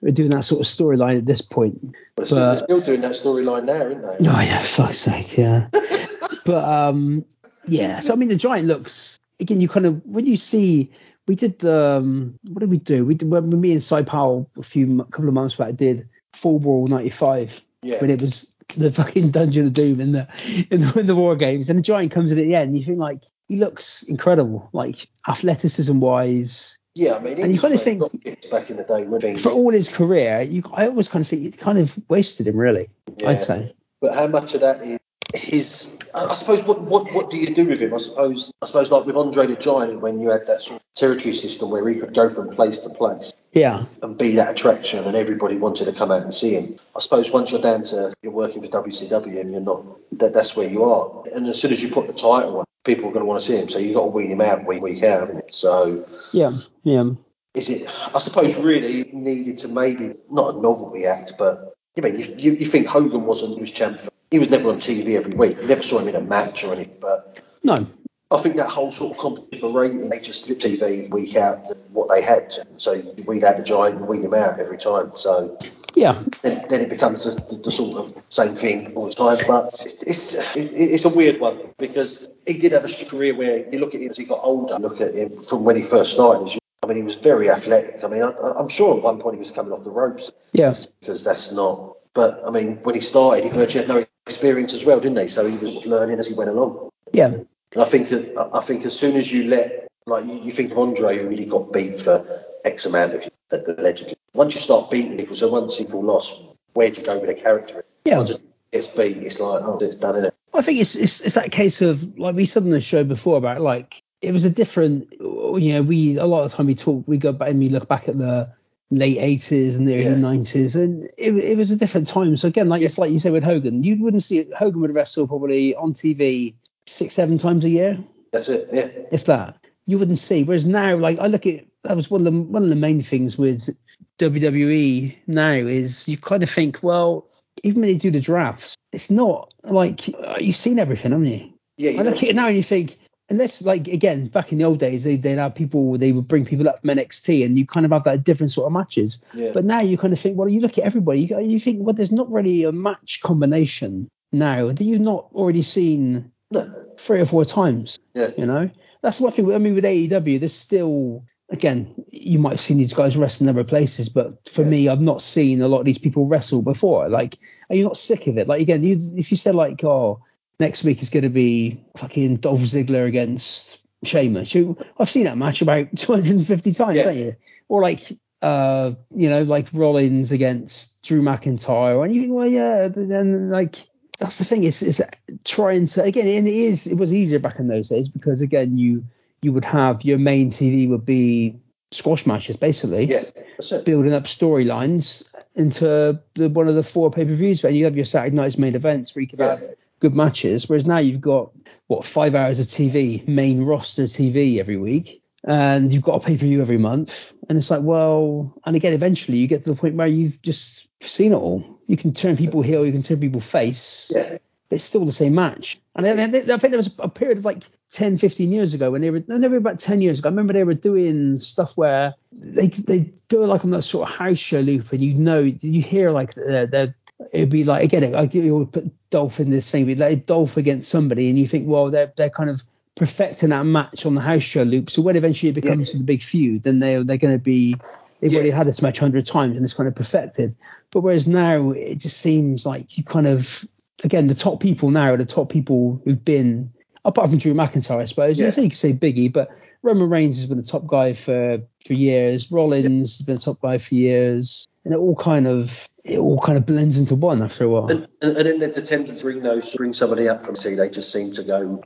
we're doing that sort of storyline at this point. But they're still, they're still doing that storyline now, aren't they? Oh yeah, fuck's sake, yeah. but um, yeah. So I mean, the giant looks again. You kind of when you see we did um, what did we do? We did when me and Cy Powell a few a couple of months back did Fall Brawl '95 Yeah. when it was the fucking Dungeon of Doom in the in the, in the war games, and the giant comes in at the end. You think like he looks incredible, like athleticism wise. Yeah, I mean, And you kinda think- think back in the day would be. For all his career, you I always kind of think it kind of wasted him, really. Yeah. I'd say. But how much of that is his? I I suppose what what what do you do with him? I suppose I suppose like with Andre the Giant when you had that sort of territory system where he could go from place to place Yeah. and be that attraction and everybody wanted to come out and see him. I suppose once you're down to you're working for WCW and you're not that that's where you are. And as soon as you put the title on, people are going to want to see him. So you've got to weed him out week week out. haven't you? So Yeah. Yeah. is it? I suppose really needed to maybe not a novelty act, but you mean you, you, you think Hogan wasn't was champ? For, he was never on TV every week. Never saw him in a match or anything. But No. I think that whole sort of competitive rating, they just slip TV week out what they had. So you weed out the giant and weed him out every time. So Yeah. then, then it becomes the, the, sort of same thing all the time. But it's it's, it, it's a weird one because he did have a career where you look at him as he got older. Look at him from when he first started. I mean, he was very athletic. I mean, I, I'm sure at one point he was coming off the ropes Yeah. because that's not. But I mean, when he started, he virtually had no experience as well, didn't they? So he was learning as he went along. Yeah. And I think that I think as soon as you let like you, you think of Andre who really got beat for X amount of allegedly. Once you start beating people, so once single loss, where do you go with a character? Yeah. Once it gets beat, it's like oh, it's done, it? I think it's, it's it's that case of like we said on the show before about like it was a different you know we a lot of the time we talk we go back and we look back at the late 80s and the early Yeah. 90s and it, it was a different time so again like it's like you say with Hogan you wouldn't see Hogan would wrestle probably on TV six seven times a year That's it. Yeah. if that you wouldn't see whereas now like I look at that was one of the one of the main things with WWE now is you kind of think well even when they do the drafts it's not like uh, you've seen everything haven't you Yeah. You I know, look at it now and you think, unless like again back in the old days they they'd have people they would bring people up from NXT and you kind of have that different sort of matches. Yeah. But now you kind of think, well, you look at everybody, you, you think, well, there's not really a match combination now that you've not already seen no. three or four times. Yeah. You know, that's one thing. I mean, with AEW, there's still again, you might have seen these guys wrestle in other places, but for Yeah. me, I've not seen a lot of these people wrestle before. Like, are you not sick of it? Like again, you, if you said like, oh, next week is going to be fucking Dolph Ziggler against Sheamus, I've seen that match about 250 times, Yeah. don't you? Or like. Uh, you know, like Rollins against Drew McIntyre, and you think, well, yeah, but then like that's the thing is is trying to again and it is it was easier back in those days because again you you would have your main TV would be squash matches basically Yeah. Building up storylines into the, one of the four pay per views and you have your Saturday night's main events where you could Yeah. have good matches whereas now you've got what five hours of TV main roster TV every week and you've got a pay per view every month and it's like well and again eventually you get to the point where you've just seen it all you can turn people heel you can turn people face Yeah. but it's still the same match. And I, I think I think there was a period of like 10, 15 years ago when they were, no, maybe about 10 years ago. I remember they were doing stuff where they they go like on that sort of house show loop, and you know, you hear like the, the it'd be like again, I you would put Dolph in this thing, but like Dolph against somebody, and you think, well, they're they're kind of perfecting that match on the house show loop. So when eventually it becomes yeah. the big feud, then they they're going to be they've yeah. already had this match hundred times and it's kind of perfected. But whereas now it just seems like you kind of again the top people now are the top people who've been apart from Drew McIntyre, I suppose. Yeah. Think you could say Biggie, but Roman Reigns has been a top guy for for years. Rollins yeah. has been a top guy for years, and it all kind of it all kind of blends into one after a while. And, and, and then there's attempts to bring those bring somebody up from see they just seem to go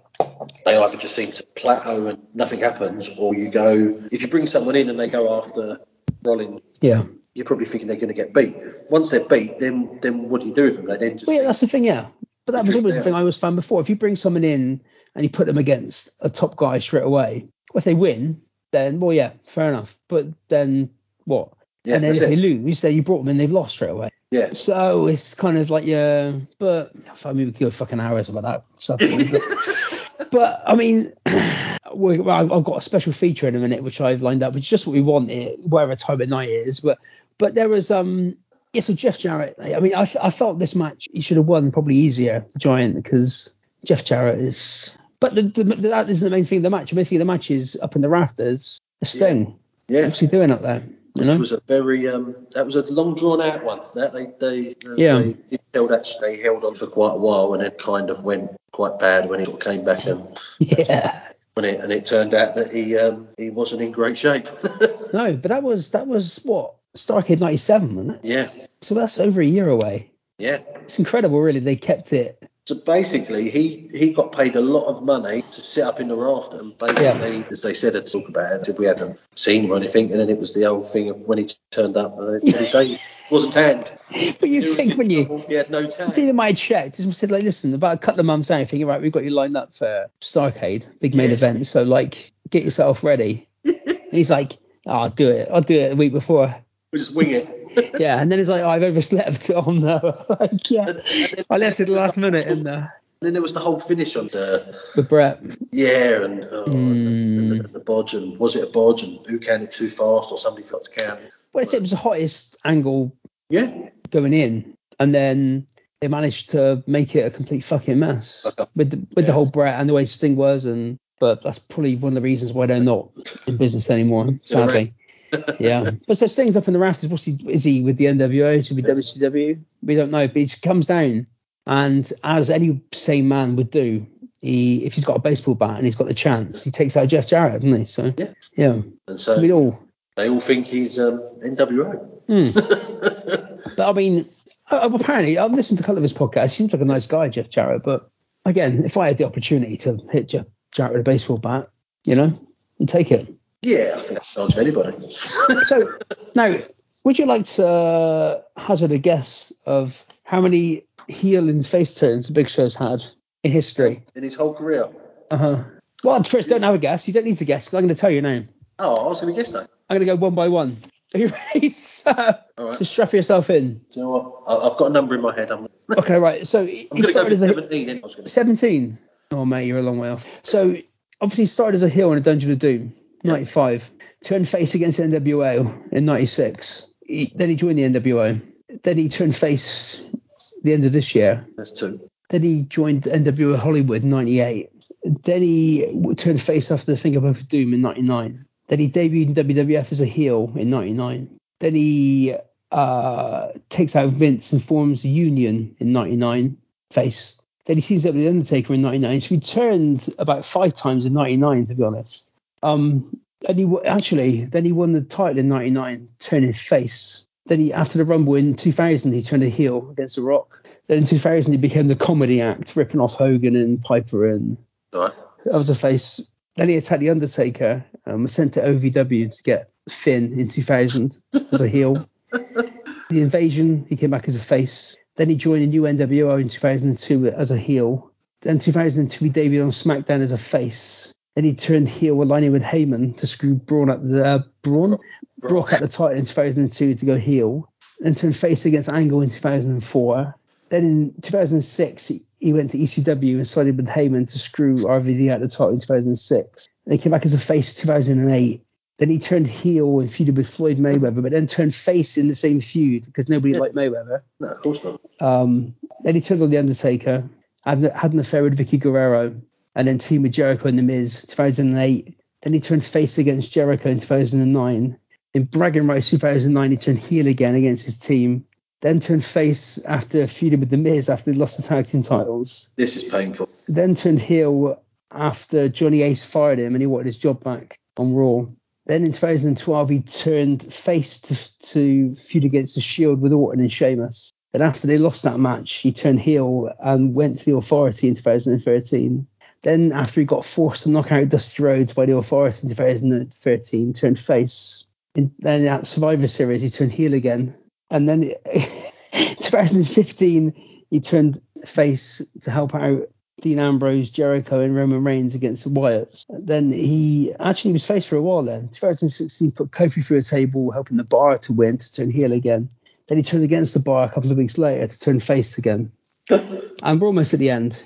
they either just seem to plateau and nothing happens, or you go if you bring someone in and they go after Rollins. Yeah. You're probably thinking they're going to get beat. Once they're beat, then then what do you do with them? They then just well, yeah, that's the thing, yeah. But that was always the thing I was found before. If you bring someone in and you put them against a top guy straight away, if they win, then well, yeah, fair enough. But then what? Yeah, and then if it. they lose, then you brought them in, they've lost straight away. Yeah. So it's kind of like yeah, but I mean we could go fucking hours about that stuff. but, but I mean. I've got a special feature in a minute which I've lined up, which is just what we want, it, whatever time of night it is. But but there was um yeah, so Jeff Jarrett. I mean, I, I felt this match he should have won probably easier, Giant, because Jeff Jarrett is but the, the, that isn't the main thing of the match. The main thing of the match is up in the rafters, a Sting. Yeah. What's he doing up there? Which was a very um, that was a long drawn out one. That they they uh, yeah they held that they held on for quite a while and it kind of went quite bad when he came back and yeah when it and it turned out that he um, he wasn't in great shape. no, but that was that was what Starcade '97, wasn't it? Yeah. So that's over a year away. Yeah. It's incredible, really. They kept it so basically, he, he got paid a lot of money to sit up in the raft, And basically, yeah. as they said, to talk about it, we hadn't seen him or anything. And then it was the old thing of when he turned up, uh, he say he wasn't tanned. But you think when you he had no tan. I think they might have checked. He said like, listen, about a couple of months out, thinking right, we've got you lined up for Starcade, big main yes. event. So like, get yourself ready. he's like, oh, I'll do it. I'll do it the week before. We just wing it. yeah, and then it's like, oh, I've overslept on the. like, yeah, I left it the last minute and. Uh, and then there was the whole finish on the with Bret. Yeah, and, oh, mm. and, the, the, the, bodge and was it a bodge and who counted too fast or somebody forgot to count? Well, it was the hottest angle. Yeah. Going in, and then they managed to make it a complete fucking mess with the, with yeah. the whole Bret and the way Sting was, and but that's probably one of the reasons why they're not in business anymore, sadly yeah. But so Sting's up in the rafters. What's he? Is he with the NWO? Is he with WCW? We don't know. But he comes down, and as any sane man would do, he if he's got a baseball bat and he's got the chance, he takes out Jeff Jarrett, doesn't he? So yeah. Yeah. And so we all they all think he's um, NWO. Mm. but I mean, apparently, I've listened to a couple of his podcasts. He seems like a nice guy, Jeff Jarrett. But again, if I had the opportunity to hit Jeff Jarrett with a baseball bat, you know, you take it. Yeah, I think that sounds for anybody. so now, would you like to hazard a guess of how many heel and face turns Big Show's had in history? In his whole career? Uh huh. Well, Chris, don't have a guess. You don't need to guess because I'm going to tell you now. Oh, I was going to guess that. I'm going to go one by one. Are you ready? so, All right. Just strap yourself in. Do you know what? I've got a number in my head. I'm... okay, right. So he started as a 17. 17. Oh mate, you're a long way off. So obviously he started as a heel in a Dungeon of Doom. 95. Turned face against NWO in 96. He, then he joined the NWO. Then he turned face the end of this year. That's two. Then he joined NWO Hollywood in 98. Then he turned face after the Finger of Doom in 99. Then he debuted in WWF as a heel in 99. Then he uh, takes out Vince and forms union in 99, face. Then he teams up with The Undertaker in 99. So he returned about five times in 99, to be honest. Um, and he actually then he won the title in '99, turning face. Then he after the Rumble in 2000, he turned a heel against The Rock. Then in 2000, he became the comedy act, ripping off Hogan and Piper, and right. was a face. Then he attacked the Undertaker and was sent to OVW to get Finn in 2000 as a heel. the Invasion, he came back as a face. Then he joined the new NWO in 2002 as a heel. Then 2002, he debuted on SmackDown as a face. Then he turned heel, aligning with Heyman to screw Braun at the uh, Braun Brock at the title in 2002 to go heel. Then turned face against Angle in 2004. Then in 2006, he, went to ECW and sided with Heyman to screw RVD at the title in 2006. Then he came back as a face 2008. Then he turned heel and feuded with Floyd Mayweather, but then turned face in the same feud because nobody liked Mayweather. No, of course not. Um, then he turned on the Undertaker, had, had an affair with Vickie Guerrero, and then teamed with Jericho and The Miz 2008. Then he turned face against Jericho in 2009. In Bragging Rights 2009, he turned heel again against his team. Then turned face after feuding with The Miz after he lost the tag team titles. This is painful. Then turned heel after Johnny Ace fired him and he wanted his job back on Raw. Then in 2012, he turned face to, to feud against the Shield with Orton and Sheamus. Then after they lost that match, he turned heel and went to the Authority in 2013. Then after he got forced to knock out Dusty Rhodes by the Authority in 2013, turned face. In, then at Survivor Series, he turned heel again. And then in 2015, he turned face to help out Dean Ambrose, Jericho, and Roman Reigns against the Wyatts. Then he actually was face for a while then. 2016 put Kofi through a table, helping the bar to win to turn heel again. Then he turned against the bar a couple of weeks later to turn face again. and we're almost at the end.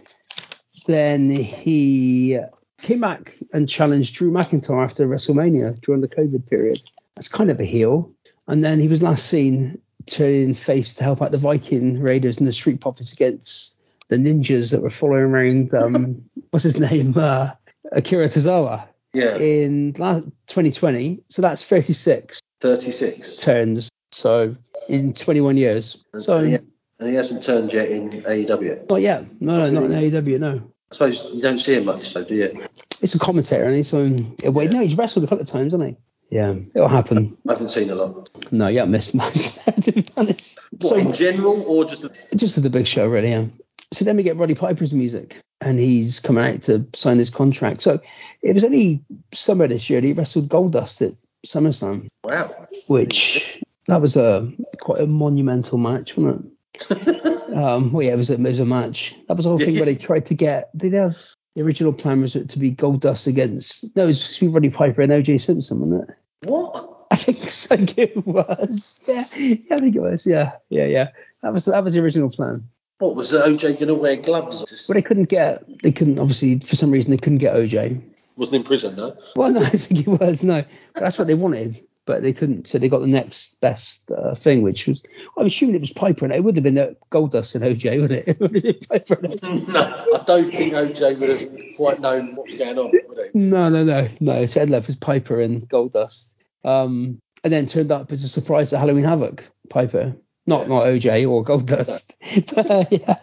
Then he came back and challenged Drew McIntyre after WrestleMania during the COVID period. That's kind of a heel. And then he was last seen turning face to help out the Viking Raiders and the Street Profits against the ninjas that were following around. Um, what's his name? Uh, Akira Tozawa. Yeah. In last 2020, so that's 36 36. turns. So in 21 years. So and, he, and he hasn't turned yet in AEW. not yet. No, no, not in AEW. No. I suppose you don't see him much, so do you? It's a commentator, and he's on. Wait, no, he's wrestled a couple of times, hasn't he? Yeah, it'll happen. I haven't seen a lot. No, yeah, missed much. What, So- in general, or just the, just at the big show, really. Yeah. So then we get Roddy Piper's music, and he's coming out to sign his contract. So it was only summer this year that he wrestled Goldust at SummerSlam, wow? which that was a quite a monumental match, wasn't it? um, well, yeah, it was, a, it was a match. That was the whole thing where they tried to get. Did they have the original plan was it to be Goldust against? No, it was to be Roddy Piper and OJ Simpson, wasn't it? What? I think so. It was. Yeah, yeah, I think it was. Yeah, yeah, yeah. That was that was the original plan. What was OJ going to wear gloves? But they couldn't get. They couldn't obviously for some reason they couldn't get OJ. wasn't in prison, no. Well, no, I think he was. No, but that's what they wanted. But they couldn't, so they got the next best uh, thing, which was I'm assuming it was Piper, and it would have been the Goldust and OJ, wouldn't it? It would have been Piper and OJ. No, I don't think OJ would have quite known what was going on, would he? No, no, no, no. So Ed Love was Piper and Goldust, um, and then turned up as a surprise at Halloween Havoc. Piper, not not OJ or Goldust, yeah.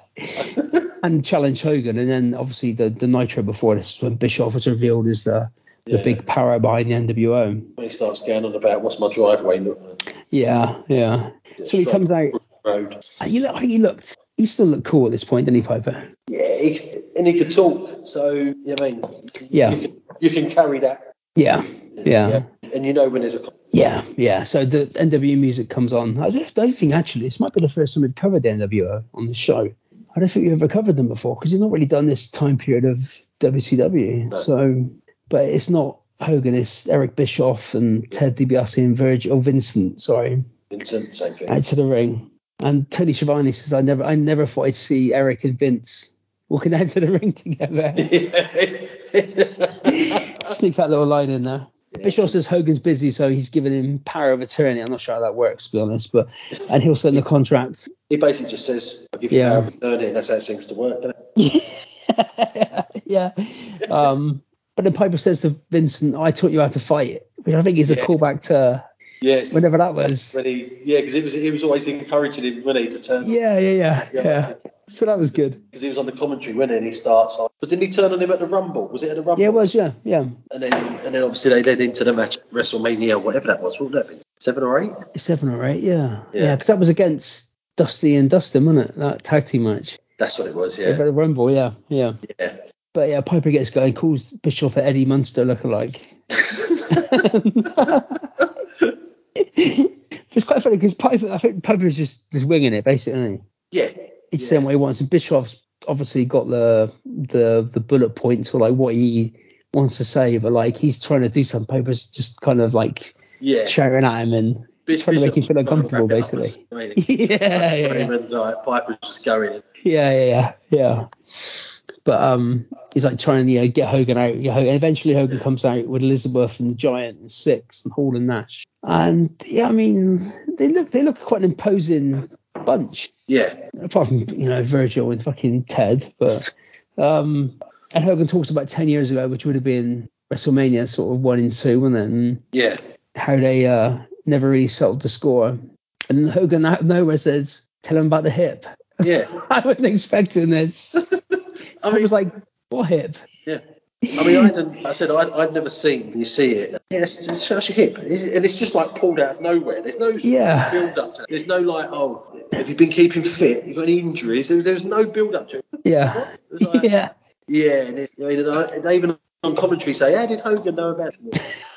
and challenge Hogan, and then obviously the the Nitro before this when Bischoff was revealed as the the Yeah. big power behind the NWO. When he starts going on about what's my driveway look like. Yeah, yeah. So he comes out. Road. Uh, you look, he looked. He still looked cool at this point, didn't he, Piper? Yeah, he, and he could talk. So, I mean, Yeah. you can, you can carry that. Yeah, yeah, And you know when there's a. yeah, yeah. So the NWO music comes on. I don't, don't think actually this might be the first time we've covered the NWO on the show. I don't think we've ever covered them before because he's not really done this time period of WCW. No. So, but it's not Hogan. It's Eric Bischoff and Ted DiBiase and Virgil or Vincent. Sorry, Vincent, same thing. out to the ring. And Tony Schiavone says, "I never, I never thought I'd see Eric and Vince walking out to the ring together." Sneak that little line in there. Bischoff says Hogan's busy, so he's giving him power of attorney. I'm not sure how that works, to be honest, but and he'll sign the contract. he basically just says, I'll give you Yeah. power of attorney, and that's how it seems to work, doesn't it? yeah. Um, but then Piper says to Vincent, "I taught you how to fight," which I think is a Yeah. callback to Yes. whenever that was. When he, yeah, because it was he was always encouraging him, when he, to turn. Yeah, yeah, yeah, Yeah, yeah. So that was good. Because he was on the commentary when and he starts. Like, but didn't he turn on him at the Rumble? Was it at the Rumble? Yeah, it was. Yeah, yeah. And then and then obviously they led into the match WrestleMania, whatever that was. What would that be? Seven or eight? Seven or eight. Yeah, Yeah. yeah. Because that was against Dusty and Dustin, wasn't it? That tag team match. That's what it was. Yeah. Yeah. the Rumble. Yeah, yeah. Yeah. But yeah, Piper gets going, calls Bischoff a Eddie Munster lookalike. it's quite funny because Piper, I think Piper's just just winging it basically. Yeah. he? He's Yeah. saying what he wants, and Bischoff's obviously got the the the bullet points or like what he wants to say, but like he's trying to do something. Piper's just kind of like Yeah. shouting at him and Bis- trying to make him feel uncomfortable, back it up, basically. yeah, yeah, yeah. Like Piper's just going. Yeah, yeah, yeah, yeah. But um, he's like trying to you know, get Hogan out. You know, and eventually Hogan comes out with Elizabeth and the Giant and Syxx and Hall and Nash. And yeah, I mean, they look they look quite an imposing bunch. Yeah. Apart from you know Virgil and fucking Ted, but um, and Hogan talks about ten years ago, which would have been WrestleMania sort of one and two, wasn't it? And Yeah. how they uh, never really settled the score. And Hogan out of nowhere says, "Tell him about the hip." Yeah. I wasn't expecting this. I I mean, was like, "What hip?" yeah. I mean, I, I said I'd, I'd never seen. You see it. Yeah, it's, it's such a hip, It's- and it's just like pulled out of nowhere. There's no Yeah. build up to it. There's no like, oh, have you been keeping fit? You've got any injuries? There, there's no build up to it. Yeah, It's like, yeah. Yeah, and it, I mean, they even on commentary say, "How did Hogan know about it?"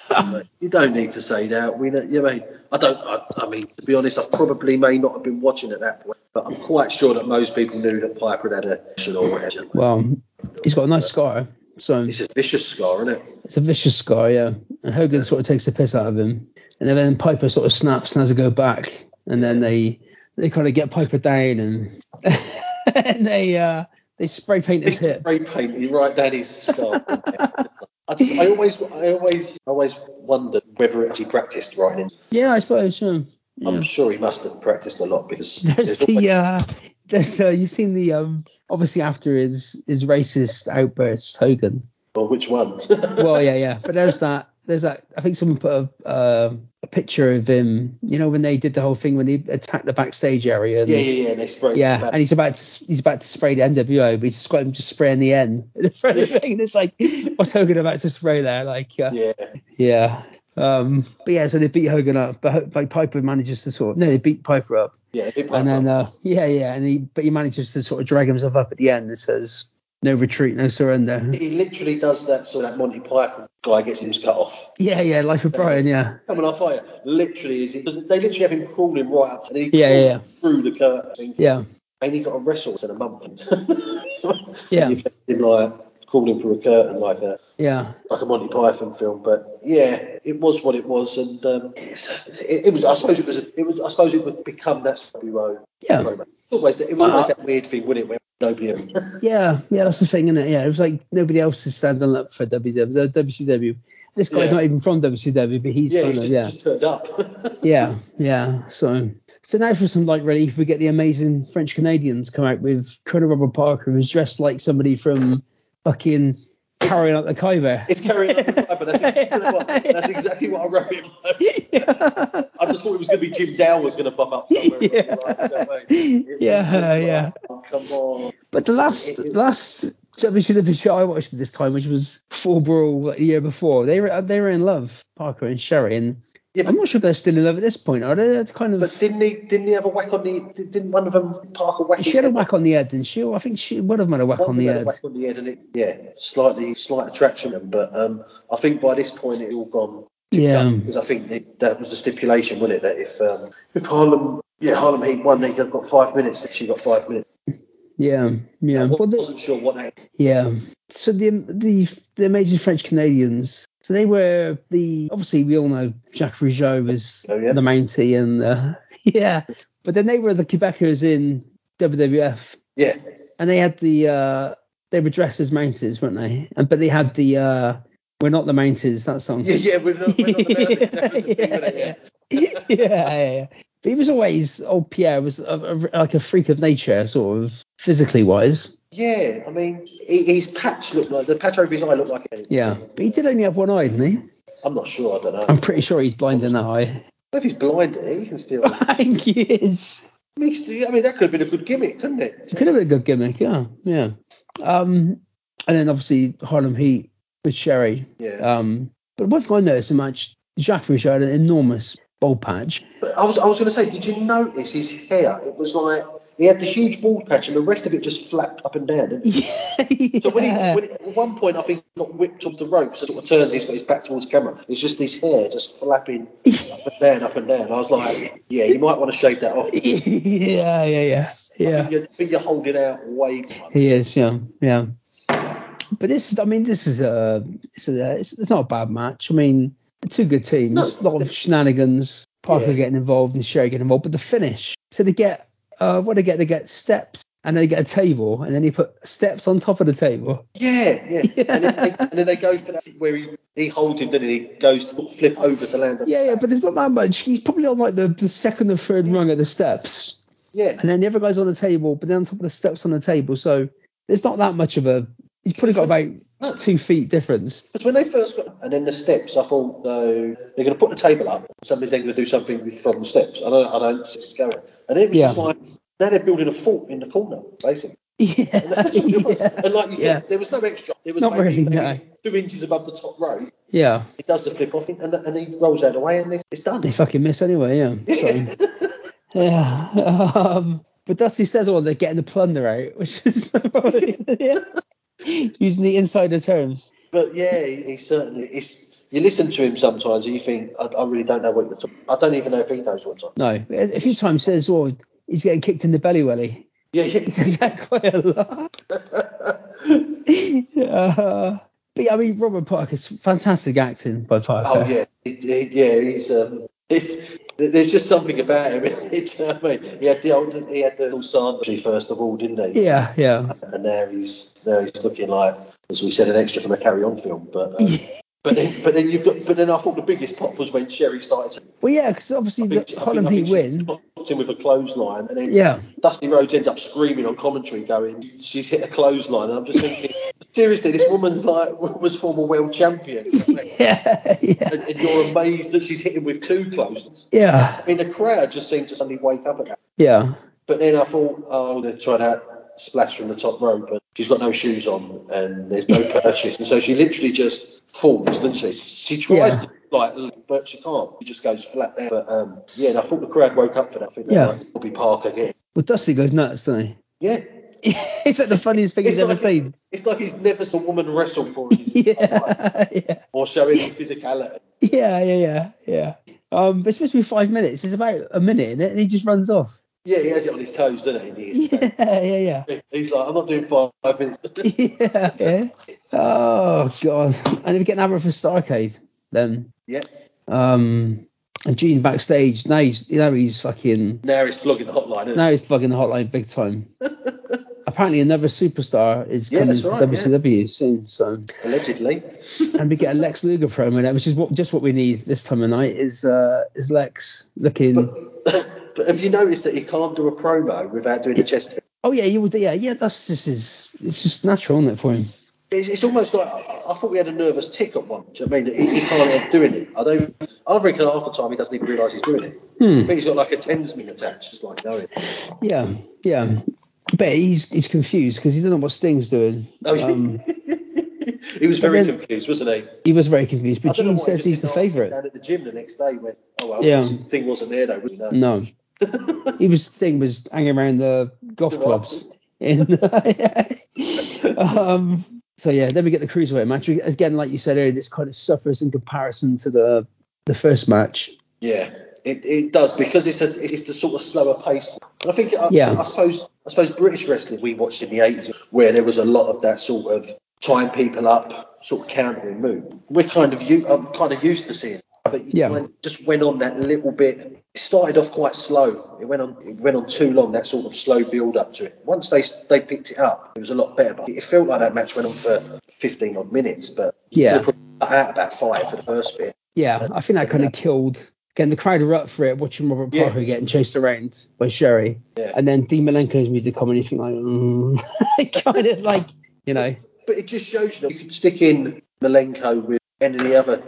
You don't need to say that. We know. You know, I mean, I don't. I, I mean, to be honest, I probably may not have been watching at that point, but I'm quite sure that most people knew that Piper had a or whatever. Well, he's got a nice scar, so It's a vicious scar, isn't it? it's a vicious scar, yeah. And Hogan sort of takes the piss out of him, and then Piper sort of snaps and has to go back, and then they they kind of get Piper down and and they uh they spray paint his hip. Spray paint you right down his skull. I just, I always, I always, always wondered whether he actually practiced writing. Yeah, I suppose. Yeah. yeah. I'm sure he must have practiced a lot because There's there's always- uh, there's uh, you've seen the um obviously after his his racist outburst Hogan. well, which one? Well, yeah, yeah, but there's that there's that I think someone put a uh, a picture of him. You know when they did the whole thing when they attacked the backstage area. And, yeah, yeah, yeah. And they sprayed. Yeah, and he's about to he's about to spray the NWO, but he's just got him just spraying the N in front of the thing. And it's like, what's Hogan about to spray there? Like, uh, yeah. yeah. Um, but yeah, so they beat Hogan up, but like Piper manages to sort of no, they beat Piper up, Yeah, they beat Piper and then uh, yeah, yeah, and he but he manages to sort of drag himself up at the end and says, "No retreat, no surrender." he literally does that sort of that Monty Python guy gets him cut off. Yeah, yeah, Life of Brian, yeah, Coming off fire, literally is he? Because they literally have him crawling right up to the Yeah, yeah, yeah. through the curtain. yeah, And he got a wrestle in a month. Yeah. You've him like crawling through a curtain like a yeah, like a Monty Python film. But yeah, it was what it was, and um, it, it was. I suppose it was. It was. I suppose it would become that WO. Yeah. program. Always. It was always that weird thing, wouldn't it? Where nobody. Yeah, yeah. That's the thing, isn't it? Yeah, it was like nobody else is standing up for WW, WCW. This guy's Yeah. not even from WCW, but he's yeah, kind he's of just, yeah. turned up. Yeah, yeah. So, so now for some like relief, we get the amazing French Canadians come out with Colonel Robert Parker, who's dressed like somebody from fucking carrying out the Khyber. It's carrying on the vibe, that's exactly what, that's exactly what I wrote in notes. I just thought it was going to be Jim Dow was going to pop up somewhere. Yeah. Like, you know what I mean? It was Yeah, like, yeah. oh, come on. But the last last WCW show I watched this time, which was Fall Brawl the year before, they were they were in love, Parker and Sherri, and Yeah, I'm not sure if they're still in love at this point. Are they? That's kind of. but didn't he? Didn't he have a whack on the? Didn't one of them Parker whack she had a whack on the head, didn't she? Or I think she one of them had a whack One on the a head. whack on the head, and it, yeah, slightly slight attraction. But um, I think by this point it all gone. Yeah. Because I think it, that was the stipulation, wasn't it? That if um, if Harlem, yeah, Harlem Heat won, they got five minutes. She got five minutes. Yeah, yeah. I Well, the- wasn't sure what that. Yeah. So the the the amazing French Canadians. So they were the obviously we all know Jacques Rougeau was Oh, yeah. the Mountie and uh, yeah, but then they were the Quebecers in WWF Yeah, and they had the uh they were dressed as Mounties, weren't they? And but they had the uh we're not the Mounties that song. yeah, yeah. We're not, we're not the mountains. That was the thing, wasn't it? yeah, yeah, yeah. But he was always old Pierre was a, a, like a freak of nature, sort of physically wise. Yeah, I mean, he- his patch looked like the patch over his eye looked like. A, Yeah, but he did only have one eye, didn't he? I'm not sure. I don't know. I'm pretty sure he's blind in that eye. But if he's blind, he can still. I think he is. mean, he can still- I mean, that could have been a good gimmick, couldn't it? It could have been a good gimmick, yeah, yeah. Um, and then obviously Harlem Heat with Sherri. Yeah. Um, but thing I noticed the match, Jacques Rougeau had an enormous bald patch. But I was, I was going to say, did you notice his hair? It was like he had the huge bald patch, and the rest of it just flapped up and down. didn't yeah. So when he, when he, at one point, I think he got whipped off the ropes and sort of turns, he's got his back towards the camera. It's just his hair just flapping up and down, up and down. I was like, yeah, you might want to shave that off. Yeah, yeah, yeah, yeah. think you're, I think you're holding out way too much. He is, yeah, yeah. But this, I mean, this is a, it's, a, it's, it's not a bad match. I mean, two good teams, a No. lot of shenanigans, Parker Yeah. getting involved and Sherri getting involved. But the finish, so they get, uh, what they get, they get steps and they get a table, and then he put steps on top of the table. Yeah, yeah. Yeah. And, then they, and then they go for that where he, he holds him, doesn't he? He goes to flip over to land. Yeah, yeah, but there's not that much. He's probably on like the, the second or third rung of the steps, Yeah. and then the other guy's on the table, but then on top of the steps on the table. So there's not that much of a. He's probably got about No. two feet difference. Because when they first got, and then the steps, I thought, so they're going to put the table up. Somebody's then going to do something with- from the steps. I don't, I don't see this going. And it was Yeah. just like, now they're building a fort in the corner, basically. Yeah, And, that's what it was. yeah, and like you said, yeah. there was no extra. It was Not maybe, really, maybe no. two inches above the top row. yeah. It does the flip off, and, and he rolls out of the way, and it's, it's done. They fucking miss anyway, yeah. So, yeah. Um, but Dusty says, "Oh, they're getting the plunder out," which is yeah. using the insider terms. But yeah, he, he certainly. It's, you listen to him sometimes, and you think, I, I really don't know what you're talking. I don't even know if he knows what. I'm No, a few times he says, "Oh, he's getting kicked in the belly welly." Yeah, He yeah. says that quite a lot. uh, but yeah, I mean, Robert Parker's fantastic acting by Parker. Oh yeah, he, he, yeah. He's um, it's there's just something about him. It's, I mean, he had the old, he had the Sandry first of all, didn't he? Yeah, yeah. And now he's now he's looking like, as we said, an extra from a Carry On film. But um, but then but then you've got but then I thought the biggest pop was when Sherri started. To, Well, yeah, because obviously the think- I Harlem Heat I think she win. him with a clothesline, and then Yeah, Dusty Rhodes ends up screaming on commentary, going, "She's hit a clothesline." And I'm just thinking, seriously, this woman's like was former world champion, yeah, yeah, and, and you're amazed that she's hitting with two clotheslines. yeah, I mean, the crowd just seemed to suddenly wake up at that. yeah. But then I thought, oh, they're trying to splash from the top rope, but she's got no shoes on and there's no purchase, and so she literally just falls, doesn't she? She tries Yeah. to like, but she can't. She just goes flat there. But um, yeah, and I thought the crowd woke up for that. I think Yeah. like Bobby Parker again. Well, Dusty goes nuts, doesn't he? Yeah. it's like the funniest thing It's he's ever like, seen. it's like he's never seen a woman wrestle for him in his entire life, Yeah, yeah, or show any physicality. yeah, yeah, yeah, yeah. Um, it's supposed to be five minutes. It's about a minute, and then he just runs off. Yeah, he has it on his toes, doesn't he? Yeah, yeah, yeah. he's like, I'm not doing five minutes. yeah, yeah. Oh god. And if we get an advert for Starcade, then yeah. um, and Gene backstage now he's now he's fucking Now he's flogging the hotline, now he's plugging the hotline big time. Apparently another superstar is Yeah, coming to right, WCW soon, so? Allegedly. and we get a Lex Luger promo there, which is what just what we need this time of night is uh is Lex looking. But have you noticed that he can't do a promo without doing a chest? oh yeah, you would yeah yeah that's just his it's just natural, isn't it for him? It's, it's almost like I, I thought we had a nervous tick at one. Do you know I mean? He, he can't help doing it. I don't. I reckon half the time he doesn't even realise he's doing it. Hmm. But he's got like a tensman attached, just like going. Yeah, yeah. But he's he's confused because he doesn't know what Sting's doing. Oh. Um, he was very then- confused, wasn't he? he was very confused. But Gene says he's the didn't ask him favourite. Down at the gym the next day, when oh well, Yeah. this thing wasn't there though, was? No. No, he was Sting was hanging around the golf clubs. In um, so yeah, then we get the cruiserweight match again. Like you said earlier, this kind of suffers in comparison to the the first match. Yeah, it, it does because it's a it's the sort of slower pace. And I think I, Yeah. I suppose I suppose British wrestling we watched in the eighties where there was a lot of that sort of tying people up, sort of countering move. We're kind of I'm kind of used to seeing. But Yeah. went, just went on that little bit. It started off quite slow. It went on. It went on too long. That sort of slow build up to it. Once they they picked it up, it was a lot better. But it felt like that match went on for 15 odd minutes. But Yeah. out about five for the first bit. Yeah, I think that kind of killed. Again, the crowd are up for it, watching Robert Yeah. Parker getting chased around by Sherri, Yeah. and then Dean Malenko's music coming. You think like, mm, kind of like, you know, But it just shows you that you could stick in Malenko with any of the other,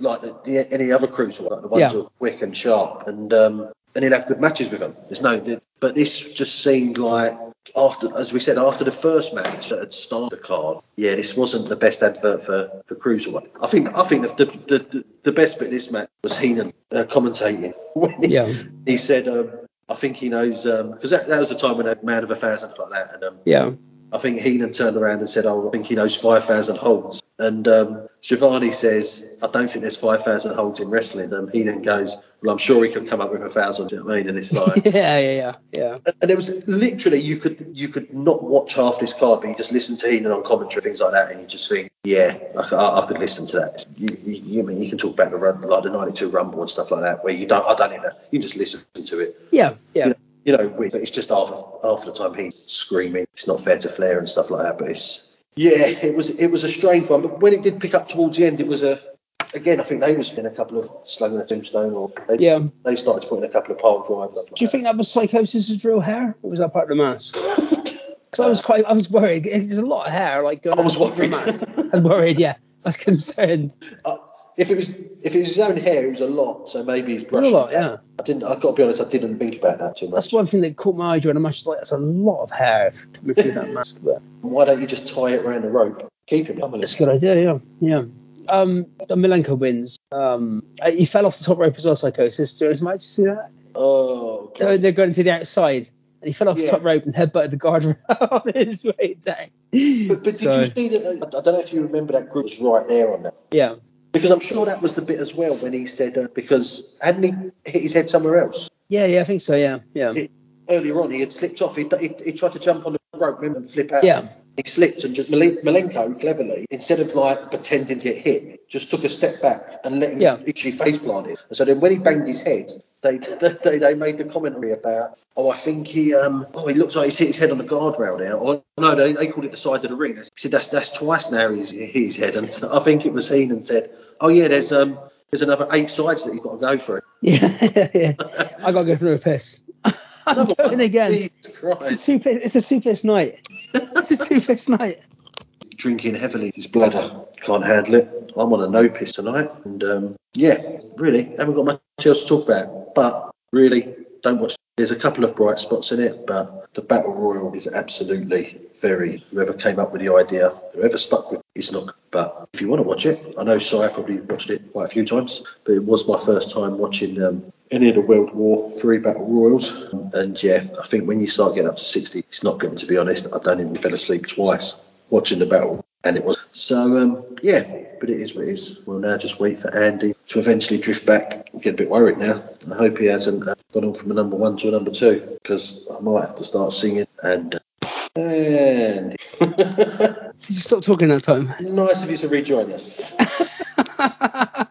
like the, the, any other crews, like the ones Yeah. who are quick and sharp, and um, and he'll have good matches with them. There's no, but this just seemed like after, as we said, after the first match that had started the card, yeah, this wasn't the best advert for for Cruiserweight. I think I think the the, the, the best bit of this match was Heenan uh, commentating. He, Yeah. he said. Um, I think he knows because that, that was the time when a man of a thousand like that, and um, yeah, I think Heenan turned around and said, "Oh, I think he knows 5,000 holds." And um, Schiavone says, "I don't think there's 5,000 holds in wrestling." And Heenan goes, "Well, I'm sure he could come up with a thousand. Do you know what I mean?" And it's like, yeah, yeah, yeah, yeah. and it was literally you could you could not watch half this card, but you just listen to Heenan on commentary, things like that, and you just think, "Yeah, i could listen to that." You, you, you mean you can talk about the run, like the '92 Rumble and stuff like that, where you don't, I don't need even, you just listen to it. Yeah, yeah. You you know, but it's just half half the time he's screaming. It's not fair to Flair and stuff like that. But it's yeah, it was it was a strange one. But when it did pick up towards the end, it was a again. I think they was in a couple of slugging the tombstone, or they, Yeah. they started to put in a couple of pile drives. Like Do you think that was Psicosis Psicosis's real hair, or was that part of the mask? Because I was quite, I was worried. There's a lot of hair, like going I was worried. mask. I'm worried. Yeah, I was concerned. Uh, if it was if it was his own hair, it was a lot. So maybe he's brushing. A lot, yeah. I didn't. I've got to be honest. I didn't think about that too much. That's one thing that caught my eye during the match. Like, that's a lot of hair coming through that mask. But Why don't you just tie it around a rope? Keep him. That's a good idea, yeah. Yeah. Um, Malenko wins. Um, uh, he fell off the top rope as well, Psicosis. During his match, you see that? Oh, They're, they're going to the outside, and he fell off the top rope and headbutted the guard on his way down. But, but did you see that? I don't know if you remember that group was right there on that. Yeah. Because I'm sure that was the bit as well when he said uh, because hadn't he hit his head somewhere else Yeah, yeah, I think so, yeah. Yeah. It- earlier on? He had slipped off. He, he, he tried to jump on the rope remember, and flip out. Yeah. He slipped and just Malenko cleverly, instead of like pretending to get hit, just took a step back and let him Yeah. literally face planted. And so then when he banged his head, they, they they made the commentary about, oh, I think he um oh he looks like he's hit his head on the guardrail now. Or no, they, they called it the side of the ring. He said that's that's twice now he's hit his head. And so I think it was Heenan said, oh yeah, there's um there's another eight sides that he's got to go through. Yeah, yeah. I got to go through a piss. I'm Another going one. again. It's a two-piss, it's a two-piss night. It's a two-piss night. drinking heavily. His bladder can't handle it. I'm on a no piss tonight, and um, yeah, really haven't got much else to talk about. But really, don't watch. There's a couple of bright spots in it, but the battle royal is absolutely very. Whoever came up with the idea, whoever stuck with it, it's not. But if you want to watch it, I know Si probably watched it quite a few times, but it was my first time watching um, any of the World War Three battle royals. And yeah, I think when you start getting up to 60, it's not good to be honest. I don't even fell asleep twice watching the battle, and it was so. Um, yeah, but it is what it is. We'll now just wait for Andy to eventually drift back. I'm getting a bit worried now. I hope he hasn't uh, gone on from a number one to a number two, because I might have to start singing. And uh, Andy, Did you stop talking that time? nice of you to rejoin us.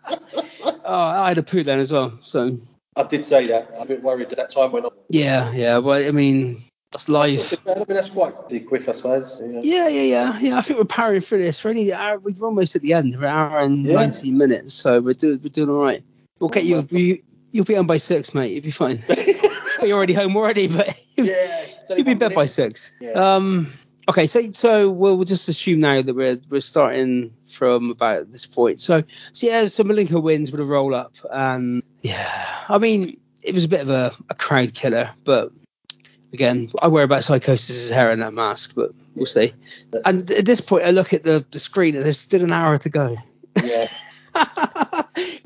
Oh, I had a poo then as well. So I did say that. I'm a bit worried that time went on. yeah, yeah. Well, I mean, that's life. I mean, that's quite quick, I suppose. Yeah. Yeah, yeah, yeah, yeah. I think we're powering through this. We're only hour, we're almost at the end. We're an hour and Yeah. 19 minutes, so we're doing we're doing all right. We'll get you. you you'll be home by six, mate. You'll be fine. But You're already home already, but Yeah. you'll be in bed by six. Yeah. Um. Okay, so so we'll, we'll just assume now that we're we're starting from about this point. So so yeah, so Malenko wins with a roll up, and yeah, I mean it was a bit of a, a crowd killer, but again, mm. I worry about Psicosis's hair in that mask, but we'll see. And at this point, I look at the, the screen and there's still an hour to go. Yeah.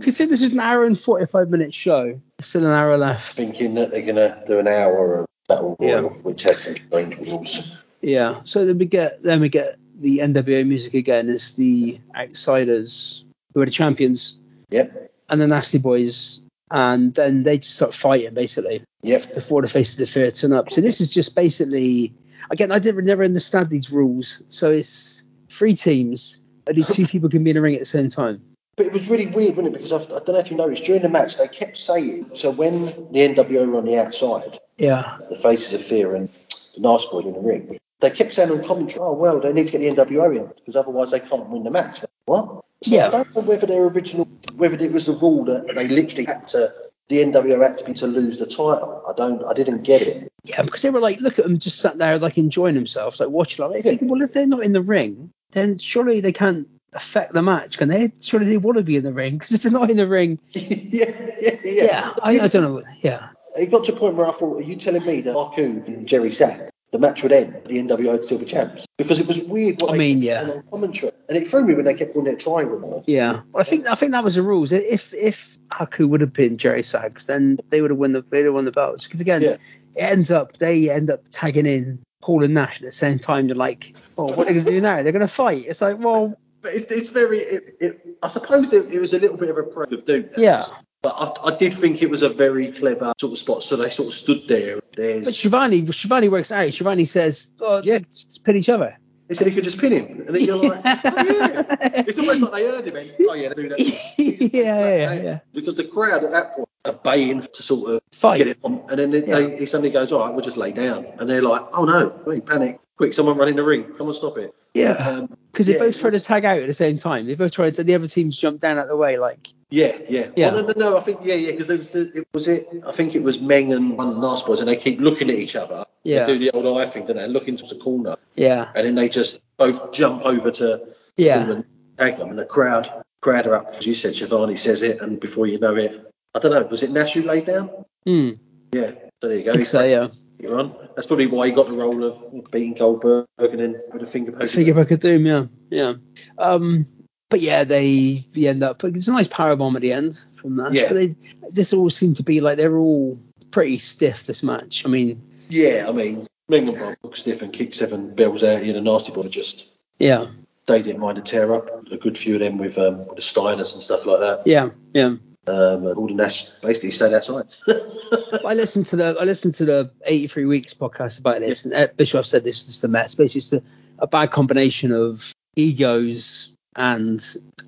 Consider this is an hour and 45 minute show. Still an hour left. Thinking that they're gonna do an hour of battle royal, Yeah. which had some strange rules. Yeah. So then we get then we get the NWO music again. It's the Outsiders who are the champions, Yep. and the Nasty Boys, and then they just start fighting basically Yep. before the Face of the Fear turn up. So this is just basically again I didn't never understand these rules. So it's three teams, only two people can be in a ring at the same time. But it was really weird, wasn't it? Because I've, I don't know if you noticed during the match they kept saying. So when the NWO were on the outside, Yeah. the Faces of Fear and the Nice Boys in the ring, they kept saying on commentary, "Oh well, they need to get the NWO in because otherwise they can't win the match." What? So Yeah. I don't know whether their original, whether it was the rule that they literally had to, the NWO had to be to lose the title. I don't, I didn't get it. Yeah, because they were like, look at them just sat there like enjoying themselves, like watching. Like, thinking, well, if they're not in the ring, then surely they can't affect the match, can they? Surely they want to be in the ring because if they're not in the ring, yeah, yeah, yeah. yeah, I, I don't know. Yeah, It got to a point where I thought, are you telling me that Haku and Jerry Sags, the match would end, the NWO would still be champs? Because it was weird what I they mean, yeah. on commentary. And it threw me when they kept calling it triangle. yeah. Well, I think I think that was the rules. If if Haku would have been Jerry Sags, then they would have won the they'd have won the belts. Because again, Yeah. it ends up they end up tagging in Hall and Nash at the same time. They're like, oh, what are they going to do now? They're going to fight. It's like, well, But it's, it's very, it, it, I suppose that it was a little bit of a pro of doom. yeah. But I, I did think it was a very clever sort of spot. So they sort of stood there. But Schiavone Schiavone works out. Schiavone says, oh, Yeah. just pin each other. they said he could just pin him. And then you're like, oh, yeah. It's almost like they heard him and, oh, yeah, do that. yeah, yeah, yeah. Because the crowd at that point are baying to sort of Fight. get it on. And then they, Yeah. they, he suddenly goes, all right, we'll just lay down. And they're like, oh no, wait, panic. Quick, someone run in the ring. Someone stop it. Yeah. Um, Because they yeah, both tried to tag out at the same time. They both tried to, the other teams jumped down out the way, like, Yeah, yeah. Yeah. Well, no, no, no, I think, yeah, yeah, because was the, it was it, I think it was Meng and one of the Nasty Boys, and they keep looking at each other. Yeah. They do the old eye thing, don't they? Looking towards the corner. yeah, And then they just both jump over to Yeah. and tag them. And the crowd, crowd are up. As you said, Schiavone says it, and before you know it, I don't know, was it Nash who laid down? mm, Yeah. So there you go. So, yeah. On. That's probably why he got the role of beating Goldberg and then with a finger poke. think if I could do 'em, yeah, yeah. Um, but yeah, they, they end up. It's a nice power bomb at the end from that. Yeah. But they, this all seemed to be like they're all pretty stiff. This match. I mean, Yeah, I mean, Meng and Bob look stiff and kick seven bells out. You know, Nasty Boy just yeah, they didn't mind a tear up. A good few of them with, um, with the Steiners and stuff like that. yeah, yeah. Um, and Gordon Nash basically stayed outside. I listened to the I listened to the 83 weeks podcast about this, and Eric Bischoff said this is the mess. Basically, it's a, a bad combination of egos and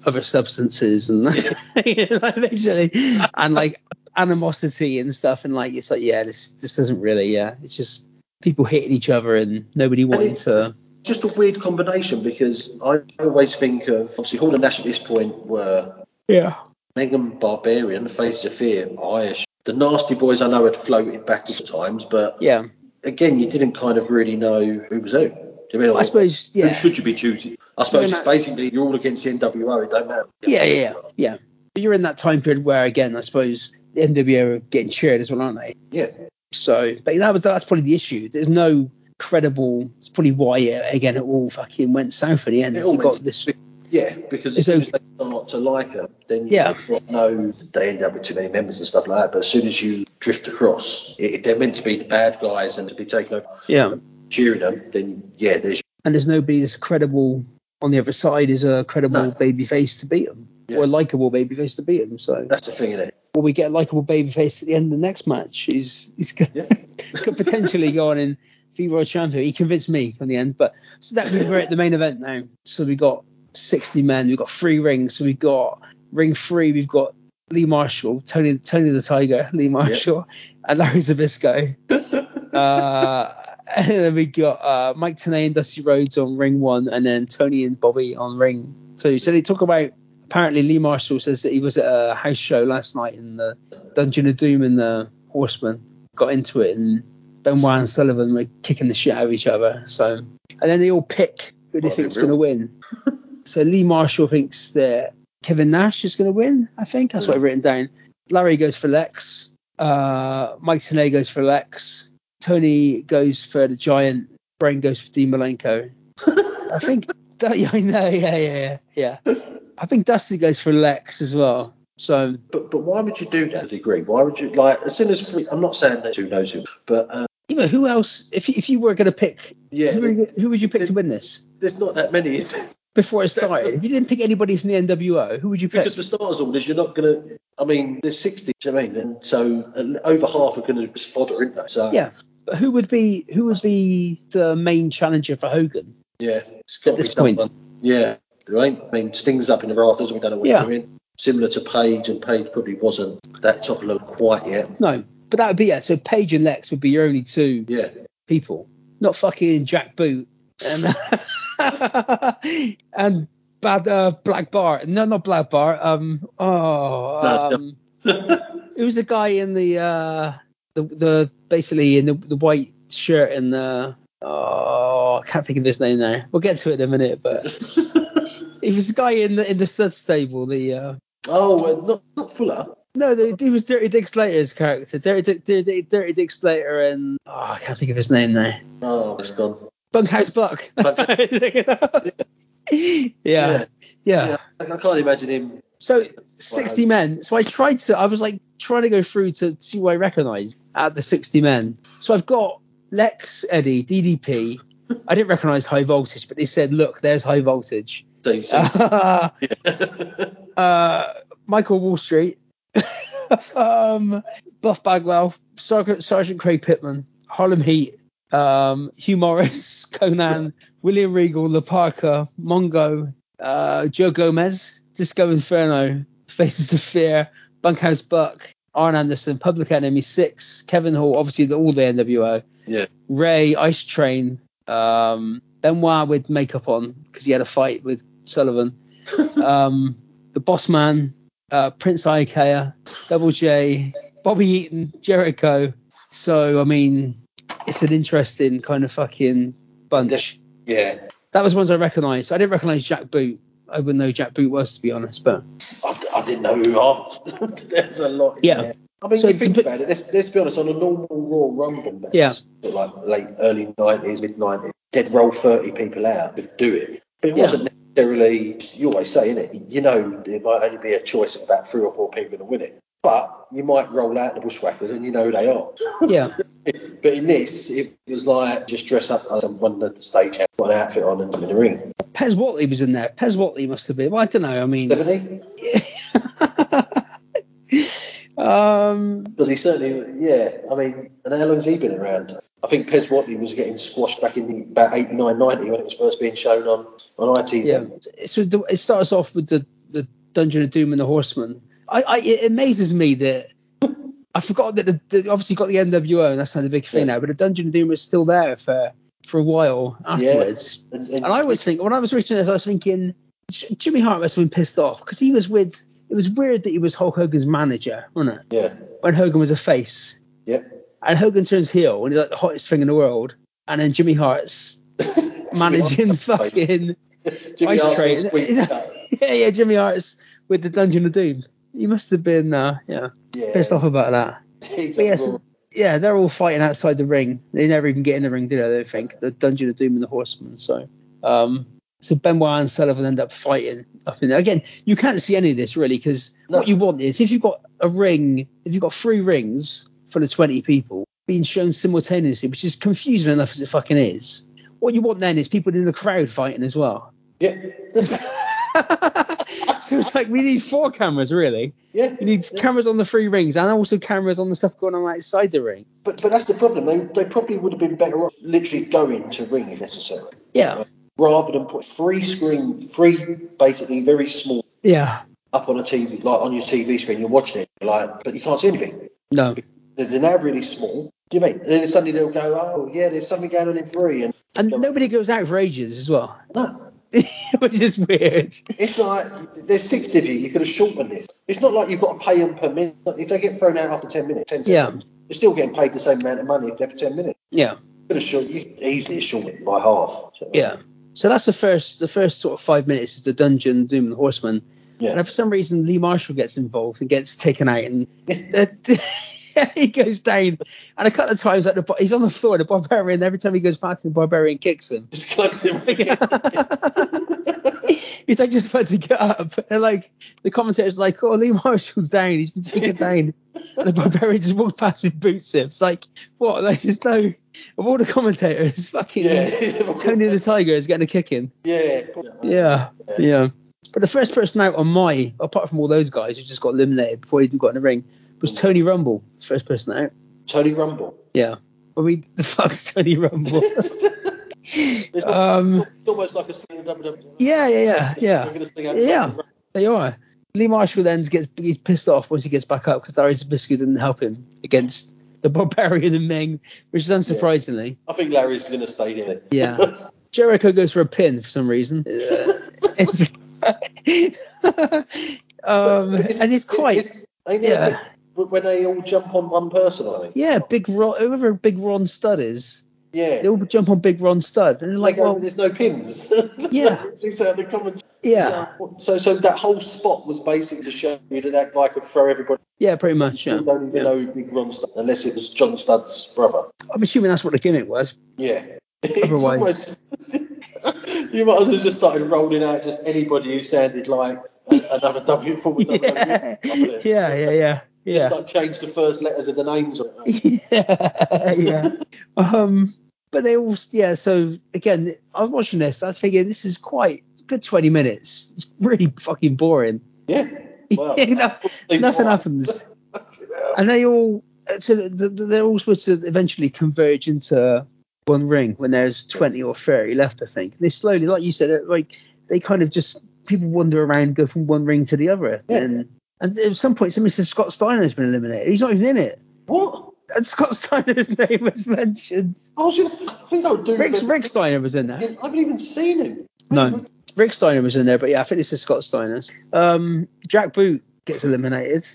other substances, and like, basically, and like animosity and stuff. And like, it's like, yeah, this this doesn't really, yeah, it's just people hitting each other and nobody wanting to. just a weird combination because I always think of obviously Hall and Nash at this point were Yeah, Megan Barbarian, Face of Fear, Irish. The Nasty Boys I know had floated back at times, but yeah. again, you didn't kind of really know who was who. Do you mean, I like, suppose, Who yeah, should you be choosing? I suppose it's not- basically you're all against the NWO. It don't matter. yeah, yeah, yeah. But you're in that time period where, again, I suppose the NWO are getting cheered as well, aren't they? Yeah. So, but that was that's probably the issue. There's no credible. It's probably why again it all fucking went south in the end. It all got this. Yeah, because as soon as they start to like them, then you Yeah. know they end up with too many members and stuff like that. But as soon as you drift across, if they're meant to be the bad guys and to be taken over Yeah, cheering them, then yeah, there's and there's nobody that's credible on the other side is a credible No. baby face to beat them Yeah. or a likable baby face to beat them. So, that's the thing in it. will we get a likable baby face at the end of the next match? He's he's got, Yeah. could potentially go on be world champion. He convinced me in the end. But so that means we're at the main event now. So we got 60 men. We've got three rings. So we've got ring three. We've got Lee Marshall, Tony Tony the Tiger, Lee Marshall, and Larry Zbyszko. uh, and then we got uh, Mike Tenay and Dusty Rhodes on ring one, and then Tony and Bobby on ring two. So they talk about apparently Lee Marshall says that he was at a house show last night in the Dungeon of Doom and the Horseman got into it and Benoit and Sullivan were kicking the shit out of each other. So and then they all pick who they Well, think's they going to win. So Lee Marshall thinks that Kevin Nash is going to win. I think that's what I've written down. Larry goes for Lex. Uh, Mike Tenay goes for Lex. Tony goes for the Giant. Brain goes for Dean Malenko. I think. Yeah, I know. Yeah, yeah, yeah. yeah. I think Dusty goes for Lex as well. So But but why would you do that? Degree, why would you like as soon as free, I'm not saying that who knows who, but uh, you know who else? If you- if you were going to pick, yeah, who, who would you pick to win this there's not that many, is there? Before it started? If you didn't pick anybody from the NWO, who would you pick? Because for starters, all this, you're not going to. I mean, there's 60. do you know I mean? And so over half are going to be fodder, isn't they? So Yeah, but who would be who would be the main challenger for Hogan? yeah, it's got At this point. someone. Yeah, there ain't. I mean, Sting's up in the rafters. We don't know what Yeah. he's doing. Similar to Page, and Page probably wasn't that top level quite yet. No, but that would be yeah. So Page and Lex would be your only two Yeah, people, not fucking Jack Boot and and bad uh, Black Bar. No, not Black Bar. Um, oh, um, it was the guy in the uh, the the basically in the, the white shirt and the oh, I can't think of his name now. We'll get to it in a minute, but he was the guy in the in the stud stable. The uh, oh, uh, not not Fuller. no, the, he was Dirty Dick Slater's character. Dirty Dick, Dirty, Dirty Dick Slater and oh, I can't think of his name now. Oh, it's gone. Bunkhouse Buck. That's what I'm thinking of. yeah, yeah. Yeah, I, can't imagine him. So 60 men. So I tried to, I was like trying to go through to see who I recognise at the 60 men. So I've got Lex, Eddie, DDP. I didn't recognise High Voltage, but they said, look, there's High Voltage. So you say, uh, Michael Wall Street, um, Buff Bagwell, Sergeant, Sergeant Craig Pittman, Harlem Heat, um, Hugh Morrus, Konnan, William Regal, La Parka, Mongo, uh, Joe Gomez, Disco Inferno, Faces of Fear, Bunkhouse Buck, Arn Anderson, Public Enemy, Syxx, Kevin Hall, obviously the, all the NWO, Yeah. Rey, Ice Train, um, Benoit with makeup on because he had a fight with Sullivan, um, the Boss Man, uh, Prince Iaukea, Double J, Bobby Eaton, Jericho. So I mean, it's an interesting kind of fucking bunch. Yeah. That was ones I recognised. I didn't recognise Jack Boot. I wouldn't know Jack Boot was to be honest, but I, I didn't know who asked. There's a lot. in Yeah. there. I mean, So you think bit- about it. Let's, let's be honest. On a normal Raw Rumble match, Yeah. like late early nineties, mid nineties, dead roll thirty people out could do it. But it Yeah. wasn't necessarily. You always say, innit? You know, there might only be a choice of about three or four people to win it. But you might roll out the bushwhackers and you know who they are. yeah, but in this, it was like just dress up as someone at the stage, put an outfit on, and in the ring. Pez Whatley was in there. Pez Whatley must have been. Well, I don't know. I mean, um, Because he certainly, yeah. I mean, and how long's he been around? I think Pez Whatley was getting squashed back in the, about 89, 90 when it was first being shown on, on ITV. yeah. So the, it starts off with the, the Dungeon of Doom and the Horseman. I, I it amazes me that I forgot that the, the obviously got the NWO and that's not a big thing Yeah. now, but the Dungeon of Doom was still there for for a while afterwards. And, And I always think when I was reading this, I was thinking Jimmy Hart must have been pissed off because he was with. It was weird that he was Hulk Hogan's manager, wasn't it? yeah, When Hogan was a face, yeah. and Hogan turns heel and he's like the hottest thing in the world, and then Jimmy Hart's managing fucking Jimmy Ice Hart's Train. on squeak You know, cut. yeah, yeah, Jimmy Hart's with the Dungeon of Doom. He must have been, uh, yeah, Yeah. pissed off about that. But yes, yeah, they're all fighting outside the ring. They never even get in the ring, do they? I don't think the Dungeon of Doom and the Horsemen. So, um, so Benoit and Sullivan end up fighting up in there. Again, you can't see any of this really because No. what you want is if you've got a ring, if you've got three rings full of 20 people being shown simultaneously, which is confusing enough as it fucking is. What you want then is people in the crowd fighting as well. Yeah. so it's like we need four cameras really. yeah. You need cameras on the three rings and also cameras on the stuff going on outside the ring. But, but that's the problem. They, they probably would have been better off literally going to ring if necessary. Yeah. Rather than put three screen, three basically very small Yeah. up on a TV, like on your TV screen, you're watching it, like, but you can't see anything. No. They're, they're now really small. Do you mean? And then suddenly they'll go, oh yeah, there's something going on in three, and And nobody goes out for ages as well, no, which is weird. it's like there's six of you. You could have shortened this. It's not like you've got to pay them per minute. If they get thrown out after ten minutes, ten Yeah. seconds, you're still getting paid the same amount of money if they're for ten minutes. Yeah. Could have short, you easily shortened it by half. So, Yeah. So that's the first the first sort of five minutes is the dungeon, Doom and the Horseman. Yeah. And for some reason Lee Marshall gets involved and gets taken out and he goes down. And a couple of times like the, he's on the floor the barbarian every time he goes past the barbarian kicks him. Just close him. he's like just about to get up. And like the commentator's like oh Lee Marshall's down. He's been taken down. And the barbarian just walks past with boots him. It's like what? Like there's no of all the commentators fucking Yeah. Tony the Tiger is getting a kick in. Yeah. yeah. Yeah. But the first person out on my apart from all those guys who just got eliminated before he even got in the ring was Tony Rumble first person out Tony Rumble. yeah I mean the fuck's Tony Rumble It's, um it's almost like a sling in WWE. yeah yeah yeah yeah Yeah. They are. Lee Marshall then gets he's pissed off once he gets back up because Darius Zbyszko didn't help him against the Barbarian and Meng, which is unsurprisingly. I think Larry's going to stay there. Yeah. Jericho goes for a pin for some reason. Uh, um, and it's quite It's- yeah. When they all jump on one person, I think. yeah. Big Ron, whoever Big Ron Studd is, Yeah. they all jump on Big Ron Studd, and they're Like, like, well, there's no pins. Yeah. They the comment- yeah, So, so that whole spot was basically to show you that that guy could throw everybody. yeah, pretty much. Yeah. You don't even Yeah. know Big Ron Studd, unless it was John Studd's brother. I'm assuming that's what the gimmick was. Yeah. Otherwise- you might as well just started rolling out just anybody who sounded like another W former Yeah, WWE. yeah, yeah, yeah. Yeah. Just like change the first letters of the names yeah, yeah. Um, but they all, yeah. So again, I was watching this. I was thinking this is quite a good 20 minutes. It's really fucking boring. Yeah. Well, know, nothing happens, and they all. So th- th- they're all supposed to eventually converge into one ring when there's 20 or 30 left. I think they slowly, like you said, like they kind of just people wander around, go from one ring to the other, Yeah. and And at some point, somebody says Scott Steiner's been eliminated. He's not even in it. What? And Scott Steiner's name was mentioned. Gonna, I think I would do. Rick. Rick Steiner was in there. I haven't even seen him. No, Rick Steiner was in there, but yeah, I think this is Scott Steiner's. Um, Jack Boot gets eliminated.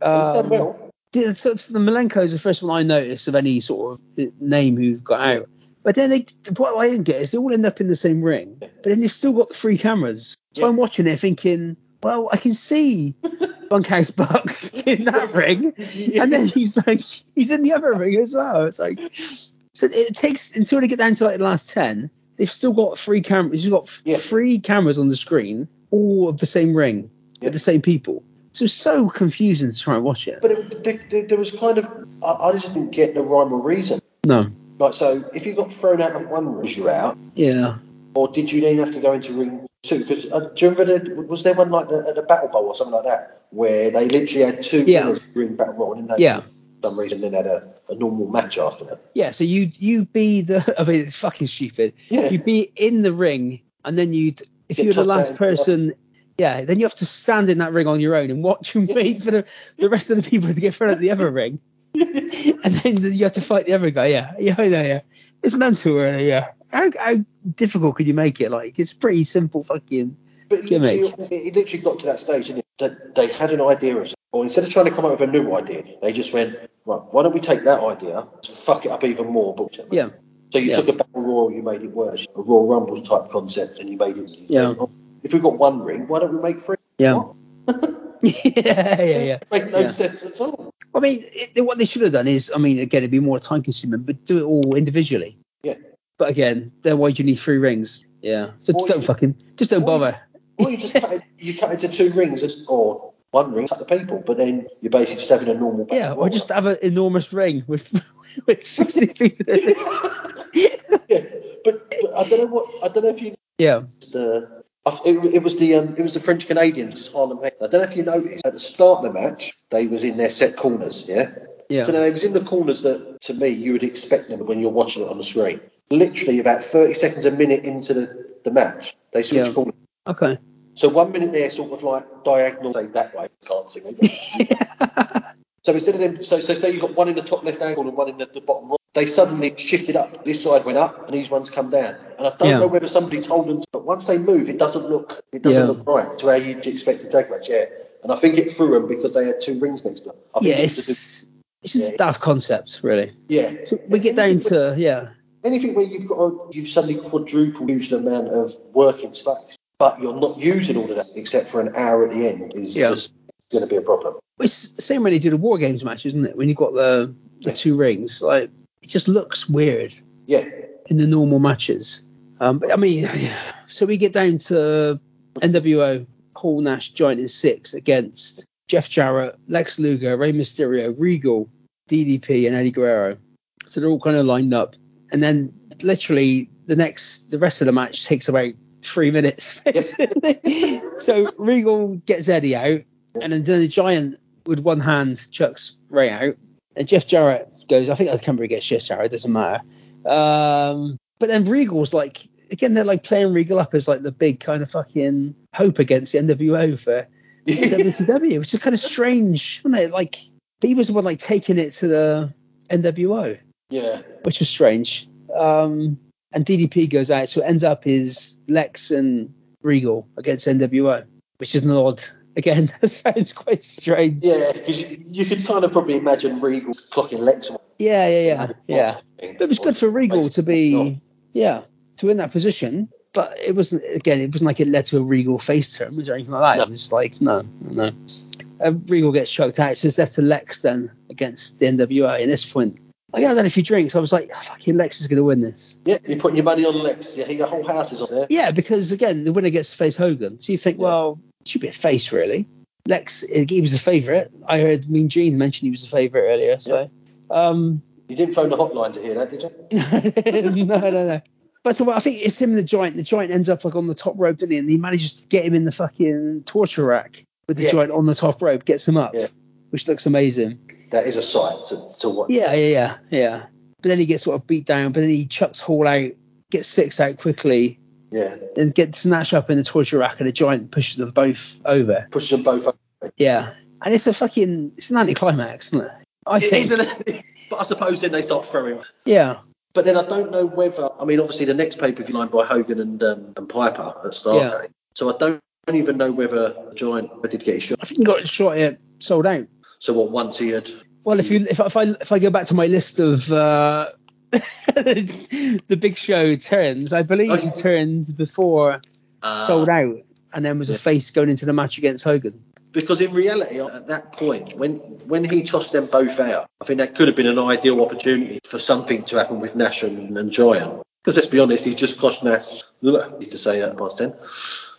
Done Um, well. Yeah, so the Malenko is the first one I noticed of any sort of name who got out. But then they, what I didn't get is they all end up in the same ring, but then they've still got the three cameras. So Yeah. I'm watching it thinking, well, I can see Bunkhouse Buck in that ring, and then he's like, he's in the other ring as well. It's like, so it takes until they get down to like the last ten, they've still got three cameras. You've got Yeah. three cameras on the screen, all of the same ring Yeah. the same people. So it's so confusing to try and watch it. But it, there, there, there was kind of, I, I just didn't get the rhyme or reason. No. Like, so if you got thrown out of one ring, you're out, Yeah. or did you then have to go into ring two? Because uh, do you remember, the, was there one like the, at the Battle Bowl or something like that, where they literally had two Yeah. winners ring Battle Bowl, and then they, Yeah. some reason, then had a, a normal match after that. Yeah, so you you be the I mean it's fucking stupid. Yeah. You'd be in the ring and then you'd if Get you're the last out. person yeah, then you have to stand in that ring on your own and watch and wait for the, the rest of the people to get thrown at the other ring. and then you have to fight the other guy, yeah. Yeah, know, yeah. It's mental, really, yeah. How, how difficult could you make it? Like, it's pretty simple fucking. But Gimmick. literally, it, it literally got to that stage, didn't it? That they had an idea of, or instead of trying to come up with a new idea, they just went, right, why don't we take that idea, fuck it up even more, bullshit. Yeah. So you Yeah. took a battle royal, you made it worse, a Royal Rumble type concept, and you made it. Yeah. "Oh, If we've got one ring, why don't we make three? Yeah. Yeah, yeah, yeah. Make no Yeah. sense at all. I mean, it, what they should have done is, I mean, again, it'd be more time consuming, but do it all individually. Yeah. But again, then why do you need three rings? Yeah. So Or just don't you- fucking, just don't or you- bother. Or you just cut it, you cut it to two rings, or one ring, cut the people, but then you're basically just having a normal. Yeah, or just have an enormous ring with with 60 people in it. yeah, but, but I don't know what I don't know if you Yeah. the it, it was the um, it was the French Canadians Harlem I don't know if you noticed at the start of the match they was in their set corners, yeah. Yeah. So then they was in the corners that to me you would expect them when you're watching it on the screen. Literally about 30 seconds a minute into the, the match, they switch Yeah. corners. Okay. So one minute they're sort of like diagonal, say that way, can't see. So instead of them, so, so say you've got one in the top left angle and one in the, the bottom right, they suddenly shifted up. This side went up and these ones come down. And I don't Yeah. know whether somebody told them, but once they move, it doesn't look, it doesn't look right to how you'd expect a tag match. Yeah. And I think it threw them because they had two rings next to them. I think Yeah, it's it's just Yeah. daft concepts, really. yeah. So we get down to yeah. Anything where you've got a, you've suddenly quadrupled the amount of working space, but you're not using all of that except for an hour at the end is Yeah. just going to be a problem. It's the same when they do the war games match, isn't it? When you've got the the two rings, like it just looks weird Yeah. in the normal matches. Um, but I mean, so we get down to NWO Paul Nash joining six against Jeff Jarrett, Lex Luger, Rey Mysterio, Regal, DDP, and Eddie Guerrero. So they're all kind of lined up, and then literally the next, the rest of the match takes about three minutes. so Regal gets Eddie out, and then the Giant with one hand chucks Rey out, and Jeff Jarrett goes. I think I can't gets Jeff Jarrett. It doesn't matter. Um, but then Regal's like again, they're like playing Regal up as like the big kind of fucking hope against the NWO for WCW, which is kind of strange, wasn't it? Like he was the one like taking it to the NWO, Yeah. which was strange. Um, and DDP goes out, so it ends up is Lex and Regal against NWO, which is an odd. Again, that sounds quite strange. Yeah, because you, you could kind of probably imagine Regal clocking Lex. Yeah, yeah, yeah, yeah. But it was good for Regal to be, yeah, to win that position. But it wasn't again. It wasn't like it led to a Regal face turn or anything like that. No. It was like no, no. Uh, Regal gets choked out, so it's left to Lex then against the NWA. At this point, I got done a few drinks. I was like, "Oh, fucking Lex is going to win this. Yeah, you're putting your money on Lex. Yeah, your whole house is on there. Yeah, because again, the winner gets to face Hogan. So you think, Yeah. well, it should be a face really. Lex, he was a favourite. I heard Mean Gene mention he was a favourite earlier. So, um, You didn't phone the hotline to hear that, did you? no, no, no. But so I think it's him and the giant. The giant ends up like on the top rope, doesn't he? And he manages to get him in the fucking torture rack with the Yeah. giant on the top rope, gets him up, Yeah. which looks amazing. That is a sight to, to watch. Yeah, yeah, yeah, yeah. But then he gets sort of beat down, but then he chucks Hall out, gets six out quickly, Yeah. and gets snatched up in the torture rack, and the giant pushes them both over. Pushes them both up. Yeah. and it's a fucking it's an anticlimax, isn't it? I It think. isn't it? But I suppose then they start throwing. Yeah. But then I don't know whether. I mean, obviously the next pay per view line by Hogan and um, and Piper at Starrcade. Yeah. So I don't even know whether Giant did get his shot. I think he got a shot at Souled Out. So what? Once he had. Well, if you if, I- if I if I go back to my list of uh, the Big Show turns, I believe he turned before Uh, Souled Out, and then was a face going into the match against Hogan. Because in reality, at that point, when when he tossed them both out, I think that could have been an ideal opportunity for something to happen with Nash and, and Giant. Because let's be honest, he just cost Nash. Need to say that past ten.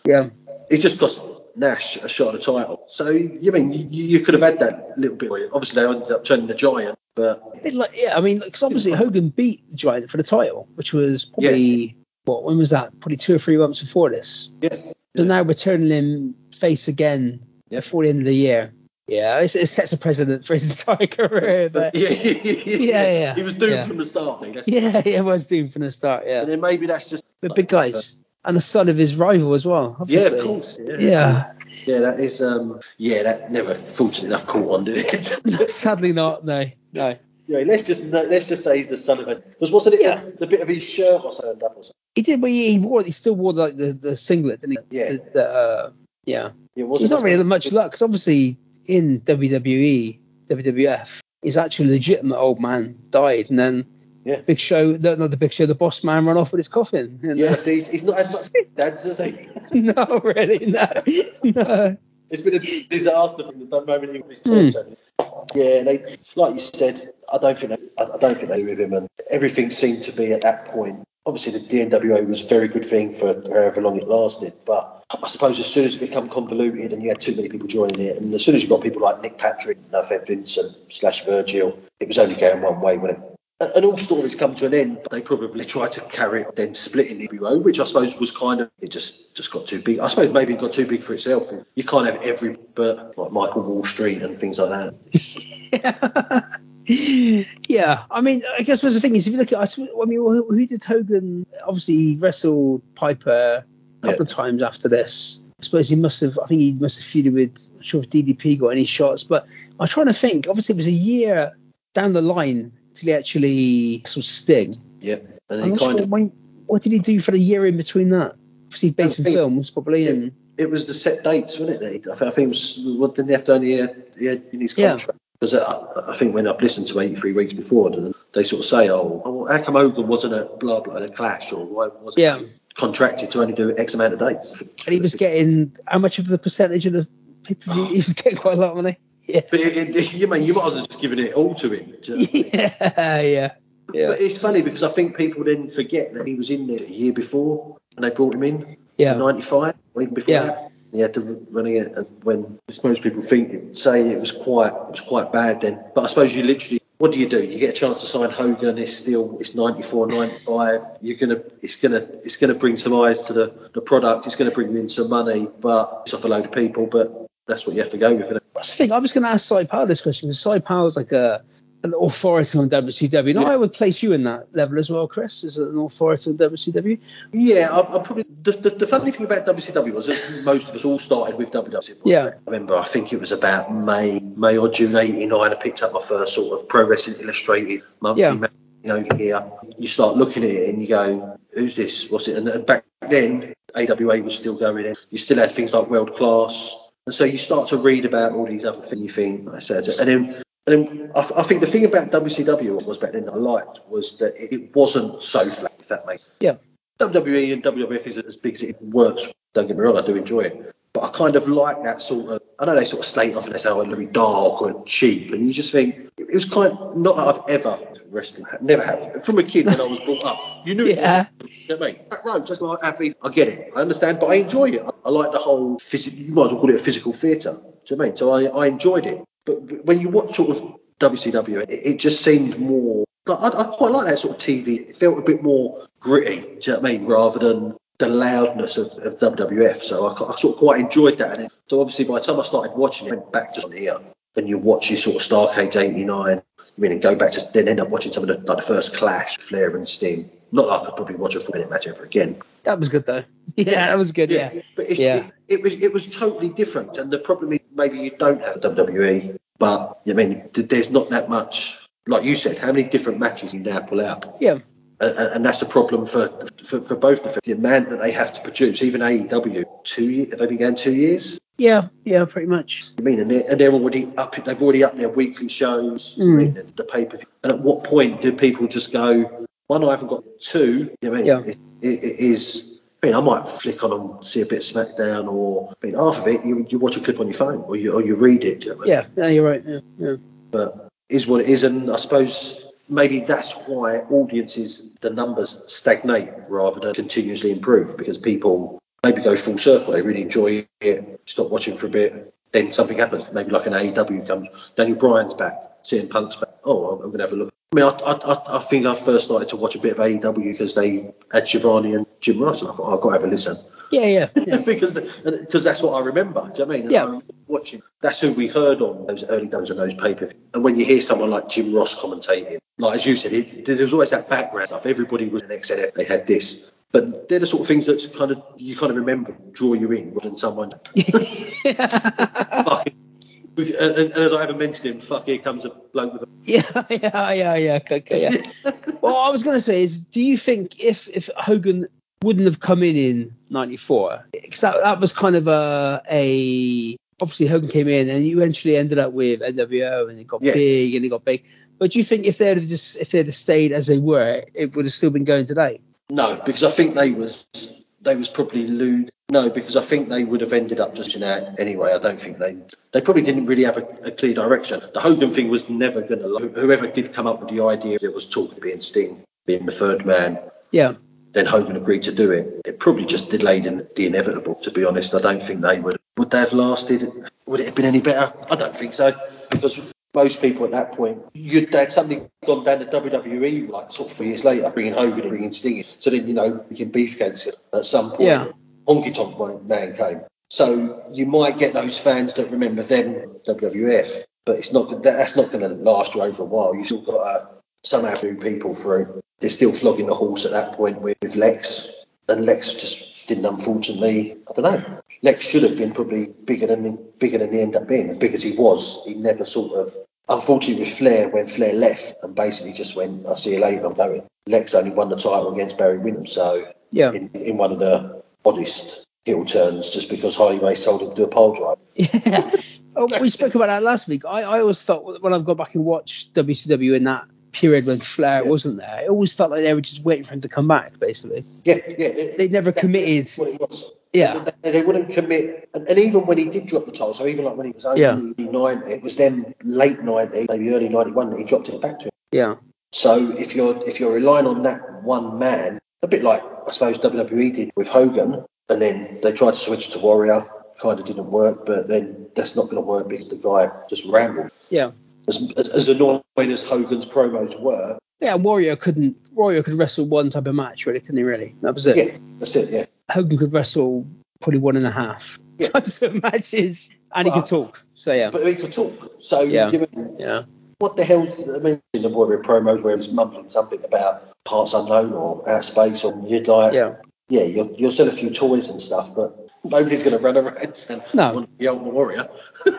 Yeah. He just cost Nash a shot at the title. So you mean you, you could have had that little bit. Obviously, they ended up turning the Giant, but like, yeah, I mean, because obviously Hogan beat Giant for the title, which was probably what when was that? Probably two or three months before this. yeah, So now we're turning him face again Yeah. before the end of the year. Yeah, it, it sets a precedent for his entire career. But yeah, Yeah, yeah, He was doomed yeah. from the start. yeah, he was doomed from the start. Yeah, And then maybe that's just. but big guys and the son of his rival as well. Yeah, of course. Yeah. Yeah, Yeah, that is. Um, yeah, that never fortunately enough caught on, did it? sadly not. No, no. Yeah, let's just let's just say he's the son of a. Because wasn't it Yeah. the, the bit of his shirt or turned up or something? He did, but he, he wore. He still wore like the, the singlet, didn't he? Yeah. The, the, uh, yeah. Yeah, wasn't He's not really much luck because obviously in WWE, WWF, his actual legitimate old man died, and then Yeah. Big Show, no, not the Big Show, the Boss Man ran off with his coffin. And, Yeah, so he's, he's not as much dads as he. no, really, no, no. It's been a disaster from the moment he was Hmm. turned. Yeah, they like you said. I don't think they, I I don't think they were with him, and everything seemed to be at that point. Obviously, the DNWA was a very good thing for however long it lasted, but I suppose as soon as it became convoluted and you had too many people joining it, and as soon as you got people like Nick Patrick, no offense, Vincent slash Virgil, it was only going one way, wasn't it? And all stories come to an end, but they probably tried to carry it, then splitting the WO, which I suppose was kind of it just just got too big. I suppose maybe it got too big for itself. You can't have every, but like Michael Wall Street and things like that. yeah, I mean, I guess what's the thing is, if you look at, I mean, who, who did Hogan? Obviously, he wrestled Piper a couple Yeah. of times after this. I suppose he must have. I think he must have feuded with. I'm not sure if DDP got any shots, but I'm trying to think. Obviously, it was a year down the line till he actually sort of Sting. Yeah, and I'm he not kind sure of when, what did he do for the year in between that? Obviously, based think- films, probably. Yeah. And it was the set dates, wasn't it? I think, it was what didn't he have to only uh, had, in his contract. Because I, I think when I've listened to 83 weeks before, they sort of say, oh, oh, how come Hogan wasn't a blah blah a clash or why wasn't Yeah. he contracted to only do X amount of dates? and he was getting how much of the percentage of the per view? He was getting quite a lot of money. Yeah. But it, it, you mean you might as well just given it all to him. do you know what I mean? Yeah, yeah, yeah. But it's funny because I think people then forget that he was in there a year before and they brought him in Yeah. in 95 or even before Yeah. that. He had to run it and uh, when I suppose people think say it was quite it was quite bad then. But I suppose you literally what do you do? You get a chance to sign Hogan. It's still it's 94, 95. You're gonna it's gonna it's gonna bring some eyes to the, the product. It's gonna bring in some money, but it's up a load of people. But that's what you have to go with. That's the thing. I was going to ask Cy Powell this question because Cy Powell's like a an authority on WCW. And Yeah. I would place you in that level as well, Chris, as an authority on WCW. Yeah, I, I probably the, the, the funny thing about WCW was that most of us all started with WCW. Yeah. I remember, I think it was about May, May or June '89. I picked up my first sort of Pro Wrestling Illustrated monthly Yeah. magazine over here. You start looking at it and you go, "Who's this? What's it?" And, and back then, AWA was still going in. You still had things like World Class, and so you start to read about all these other things. You think, I said, and then. And then I, I think the thing about WCW was back then that I liked was that it, it wasn't so flat, if that makes sense. Yeah. WWE and WWF is as big as it works. Don't get me wrong, I do enjoy it. But I kind of like that sort of. I know they sort of slate off and they say, oh, it'll be dark and cheap. And you just think, it was kind not that I've ever wrestling, never have. From a kid when I was brought up, you knew Yeah. it. was- You know what I mean? Back row, just like athlete, I get it. I understand, but I enjoy it. I, I like the whole physical, you might as well call it a physical theatre. Do you know I mean? So I, I enjoyed it. But when you watch sort of WCW, it, it just seemed more. I, I quite like that sort of TV. It felt a bit more gritty. Do you know what I mean? Rather than the loudness of, of WWF. So I, I sort of quite enjoyed that. And so obviously by the time I started watching it, I went back to here and you watch your sort of Starrcade 89. I mean, and go back to then end up watching some of the like the first Clash, Flair and Sting. Not that I could probably watch a four minute match ever again. That was good though. Yeah, that was good. Yeah. But it's, Yeah. it, it was it was totally different. And the problem is maybe you don't have a WWE, but I mean, there's not that much. Like you said, how many different matches you now pull out? Yeah. and, and that's a problem for, for for both the the amount that they have to produce. Even AEW, two have they going two years? Yeah. Yeah. Pretty much. I mean, and they're, and they're already up. They've already up their weekly shows, Mm. The, the pay per view. And at what point do people just go, one, I haven't got two. I mean, Yeah. it, it, it is. I mean, I might flick on and see a bit of SmackDown, or I mean, half of it you, you watch a clip on your phone, or you or you read it. you know I mean? Yeah. Yeah. You're right. Yeah. Yeah. but is what it is, and I suppose maybe that's why audiences the numbers stagnate rather than continuously improve because people maybe go full circle. They really enjoy it, stop watching for a bit, then something happens. Maybe like an AEW comes, Daniel Bryan's back, CM Punk's back. Oh, I'm going to have a look. I mean, I, I, I- think I first started to watch a bit of AEW because they had Schiavone and Jim Ross, and I thought, oh, I've got to have a listen Yeah. Yeah. yeah. because because that's what I remember. Do you know what I mean? And Yeah. I watching. That's who we heard on those early days of those pay per And when you hear someone like Jim Ross commentating, like as you said, it, there was always that background stuff. Everybody was an XNF. They had this. But they're the sort of things that kind of you kind of remember, draw you in, rather than someone. and, and, as I haven't mentioned him, fuck, here comes a bloke with a. Yeah, yeah, yeah, yeah. Okay, yeah. well, I was gonna say is, do you think if if Hogan wouldn't have come in in '94, because that, that was kind of a a obviously Hogan came in and you eventually ended up with NWO and it got Yeah. big and it got big. But do you think if they'd have just if they'd have stayed as they were, it would have still been going today? No, because I think they was they was probably lewd. No, because I think they would have ended up just in out anyway. I don't think they they probably didn't really have a, a clear direction. The Hogan thing was never going to. Whoever did come up with the idea, there was talk of being Sting, being the third man. Yeah, Then Hogan agreed to do it. It probably just delayed in the inevitable. To be honest, I don't think they would. Would they have lasted? Would it have been any better? I don't think so. Because most people at that point, you'd had something gone down to WWE like sort of three years later, bringing Hogan and bringing Sting in. So then you know you can beefcakes it at some point. Yeah. Honky Tonk Man came. So you might get those fans that remember them WWF, but it's not that's not going to last you over a while. You've still got to somehow move people through. They're still flogging the horse at that point with Lex, and Lex just didn't. Unfortunately, I don't know. Lex should have been probably bigger than bigger than he ended up being. As big as he was, he never sort of. Unfortunately, with Flair, when Flair left and basically just went, "I'll see you later, I'm going." Lex only won the title against Barry Windham, so yeah, in, in one of the oddest heel turns, just because Harley Race told him to do a pole drive. yeah. Oh, we spoke about that last week. I, I always felt when I've gone back and watched WCW in that period when Flair Yeah. wasn't there, it always felt like they were just waiting for him to come back, basically. Yeah, yeah. it- They never committed. that's what it was. Yeah. They, they wouldn't commit, and, and even when he did drop the title, so even like when he was only Yeah. 90, it was then late 90, maybe early 91 that he dropped it back to him. Yeah, So if you're if you're relying on that one man, a bit like I suppose WWE did with Hogan, and then they tried to switch to Warrior, kind of didn't work, but then that's not going to work because the guy just rambled. yeah. As, as, annoying as Hogan's promos were, Yeah, Warrior couldn't. Warrior could wrestle one type of match, really, couldn't he? Really, that was it. yeah, that's it, yeah. Hogan could wrestle probably one and a half Yeah. types of matches, and he could talk. So yeah, But he could talk. So Yeah. you yeah, what the hell? I mean, in the Warrior promos where he's mumbling something about parts unknown or out space, or you'd like, yeah. yeah, you'll, you'll sell a few toys and stuff, but nobody's going to run around and No. want the Ultimate Warrior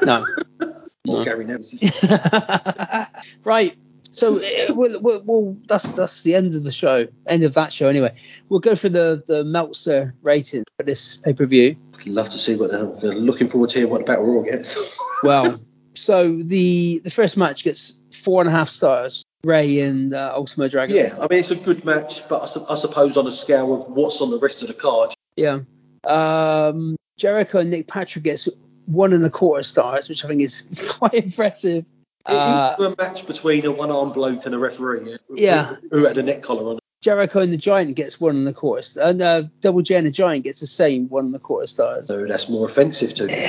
No. or No. Gary Neville. right. So uh, we'll, we'll, we'll, that's that's the end of the show, end of that show anyway. We'll go for the the Meltzer rating for this pay per view. Love to see what they're looking forward to hear what the Battle Royal gets. Well, so the the first match gets four and a half stars. Rey and uh, Último Dragon. yeah, I mean, it's a good match, but I, su- I suppose on a scale of what's on the rest of the card, Yeah. Um, Jericho and Nick Patrick gets one and a quarter stars, which I think is, is quite impressive. Uh, a match between a one-armed bloke and a referee. Yeah. Who, who had a neck collar on. Jericho and the Giant gets one and a quarter, st- and uh, Double J and the Giant gets the same one and a quarter stars. So that's more offensive to me.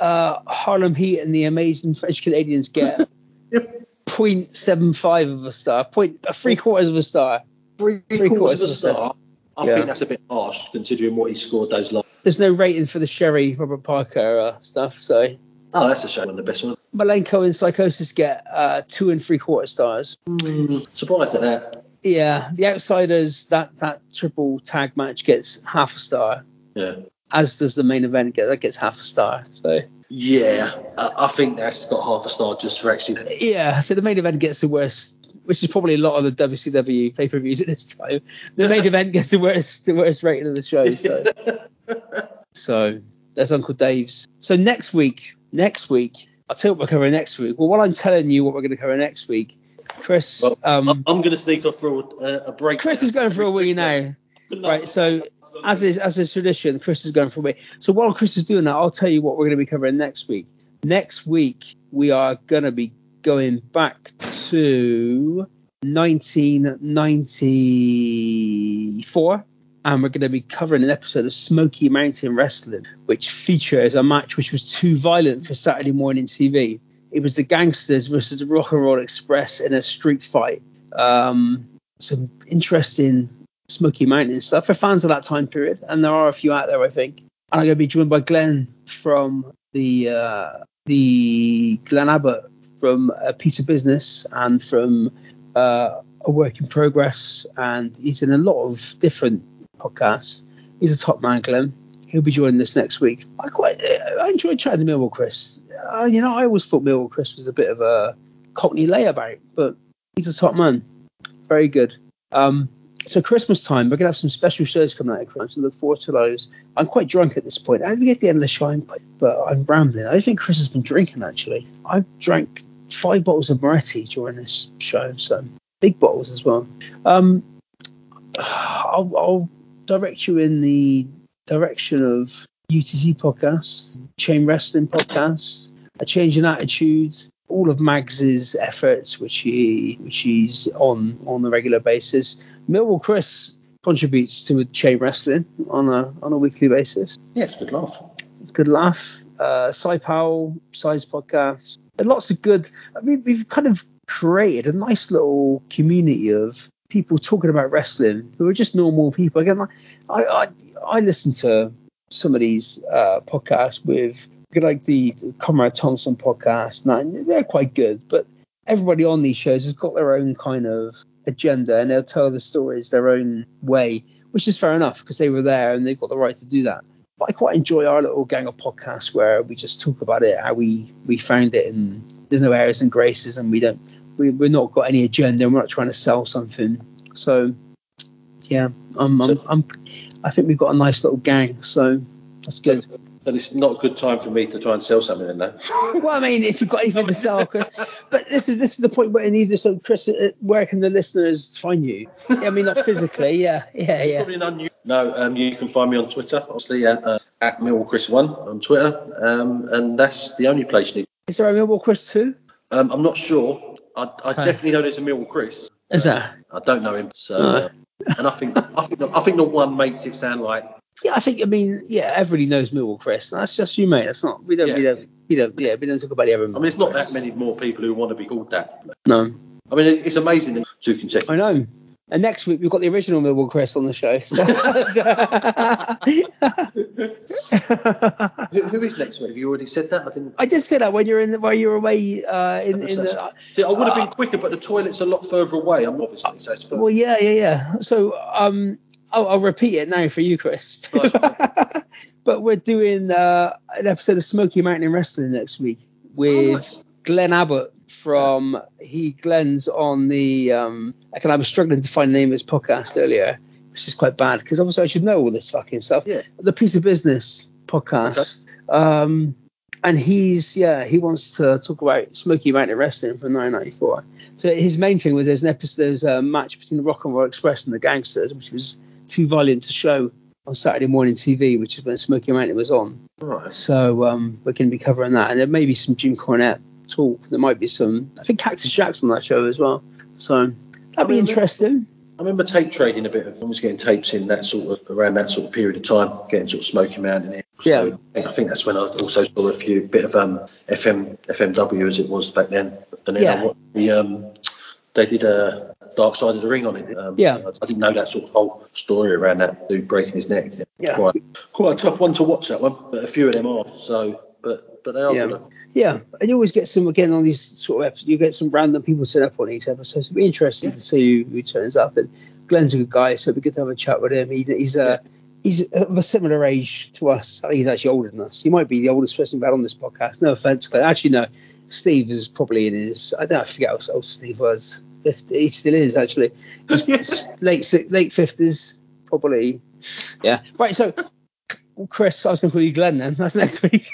Uh, Harlem Heat and the Amazing French Canadians get Yep. 0.75 of a star, point uh, three quarters of a star. Three, Three quarters quarters of a of a star. star. I Yeah. think that's a bit harsh considering what he scored those last. There's no rating for the Sherri Robert Parker uh, stuff, so Oh, that's a shame on the best one. Malenko and Psicosis get uh, two and three quarter stars. Surprised at that. Yeah, the Outsiders that that triple tag match gets half a star, Yeah. as does the main event get that gets half a star. So Yeah, I, I think that's got half a star just for actually. Yeah, so the main event gets the worst, which is probably a lot of the WCW pay per views at this time. The main event gets the worst, the worst rating of the show. So, so there's Uncle Dave's. So next week, next week, I'll tell you what we're covering next week. Well, while I'm telling you what we're going to cover next week, Chris, Well, um, I'm, going to sneak off for a, a break. Chris is going for a wee now. Right, so as is as is tradition, Chris is going for a wee. So while Chris is doing that, I'll tell you what we're going to be covering next week. Next week we are going to be going back to 1994 and we're going to be covering an episode of Smoky Mountain Wrestling, which features a match which was too violent for Saturday morning TV. It was the Gangsters versus the Rock and Roll Express in a street fight. Um, some interesting Smoky Mountain stuff for fans of that time period, and there are a few out there, I think. And I'm going to be joined by Glenn from the uh, the Glenn Abbott from a piece of business and from uh, a work in progress, and he's in a lot of different podcasts. He's a top man, Glenn. He'll be joining us next week. I quite I enjoyed chatting to Millwall Chris. Uh, you know, I always thought Millwall Chris was a bit of a Cockney layabout, but he's a top man. Very good. Um, so Christmas time, we're gonna have some special shows coming out of Christmas. So look forward to those. I'm quite drunk at this point. I we get the end of the show, but I'm rambling. I think Chris has been drinking actually. I drank five bottles of Moretti during this show, so big bottles as well. Um, I'll, I'll direct you in the direction of UTC podcast, Chain Wrestling podcast, a change in attitude, all of Mags's efforts, which he which he's on on a regular basis. Millwall Chris contributes to Chain Wrestling on a on a weekly basis. Yeah, it's good laugh. It's good laugh. Uh, Cy Powell, Size Podcast. And lots of good. I mean, we've kind of created a nice little community of people talking about wrestling who are just normal people. Again, I I, I listen to some of these uh, podcasts with like the, the Conrad Thompson podcast, and they're quite good. But everybody on these shows has got their own kind of agenda, and they'll tell the stories their own way, which is fair enough because they were there and they've got the right to do that. But I quite enjoy our little gang of podcasts where we just talk about it, how we we found it, and there's no errors and graces, and we don't we, we're not got any agenda, and we're not trying to sell something. So yeah, I'm, I'm, I'm I think we've got a nice little gang, so that's good. And it's not a good time for me to try and sell something in there. Well, I mean, if you've got anything to sell, Chris. But this is this is the point where it needs so Chris, uh, where can the listeners find you? I mean, not physically, yeah, yeah, yeah. Probably an unusual. No, um, you can find me on Twitter, obviously at, uh, at millchris1 on Twitter, um, and that's the only place you need. Is there a Millwall Chris too? Um, I'm not sure. I, I Okay. definitely know there's a Millwall Chris. Is there? I don't know him, so No. uh, and I think I think the, I think the one makes it sound like Yeah, I think. I mean, yeah, everybody knows Millwall Chris. That's just you, mate. That's not. We don't. We don't. We don't. Yeah, we don't talk about the other. I mean, there's not that many more people who want to be called that. No, I mean, it's amazing. Two consecutive. I know. And next week we've got the original Millwall Chris on the show. So. Who, who is next week? Have you already said that? I didn't. I did say that when you're in the, while you were away uh, in, in the. See, I would have been quicker, but the toilet's a lot further away. I'm obviously so it's Well, yeah, yeah, yeah. So um, I'll, I'll repeat it now for you, Chris. Nice. but we're doing uh, an episode of Smoky Mountain Wrestling next week with Oh, nice. Glenn Abbott from he Glenn's on the um I can I was struggling to find the name of his podcast earlier, which is quite bad because obviously I should know all this fucking stuff. Yeah. The piece of business podcast. Um and he's yeah, he wants to talk about Smoky Mountain Wrestling from 1994. So his main thing was there's an episode, there's a match between the Rock and Roll Express and the Gangsters, which was too violent to show on Saturday morning TV, which is when Smoky Mountain was on. Right. So um, we're going to be covering that, and there may be some Jim Cornette talk. There might be some. I think Cactus Jack's on that show as well. So that'd be mean, interesting. I remember tape trading a bit. Of. I was getting tapes in that sort of around that sort of period of time, getting sort of Smoky Mountain in. So Yeah. I think, I think that's when I also saw a few bit of um, FM FMW as it was back then. And then Yeah. I watched the um, they did a Dark Side of the Ring on it. Um, Yeah. I, I didn't know that sort of whole story around that dude breaking his neck. Yeah. Quite, quite a tough one to watch that one, but a few of them are. So, but but they are Yeah. good. Yeah, and you always get some again on these sort of episodes. You get some random people turn up on these episodes. It'd be interesting to see who, who turns up. And Glenn's a good guy, so it'd be good to have a chat with him. He, he's uh, a he's of a similar age to us. I think he's actually older than us. He might be the oldest person we've had on this podcast. No offense, but actually no. Steve is probably in his. I don't know, I forget how old Steve was. 50, he still is actually. He's late late fifties, probably. Yeah. Right. So, Chris, I was going to call you Glenn then. That's next week.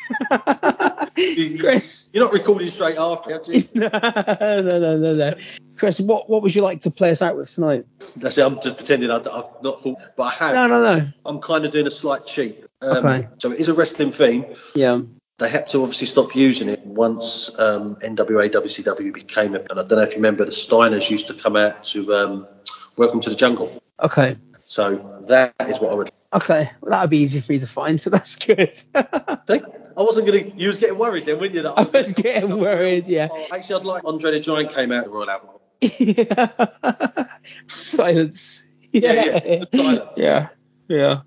Chris. You're not recording straight after. are you? no, no, no, no, no. Chris, what what would you like to play us out with tonight? That's it. I'm just pretending I, I've not thought, but I have. No, no, no. I'm kind of doing a slight cheat. Um, Okay. So it is a wrestling theme. Yeah. They had to obviously stop using it once um, NWA WCW became, a, and I don't know if you remember, the Steiners used to come out to um, Welcome to the Jungle. Okay. So that is what I would Okay. Well, that would be easy for you to find, so that's good. I wasn't gonna. You was getting worried then, weren't you? That I was getting worried. Yeah. Oh, actually, I'd like Andre the Giant came out of the Royal Albert. yeah. Silence. Yeah. yeah, silence. Yeah. Yeah.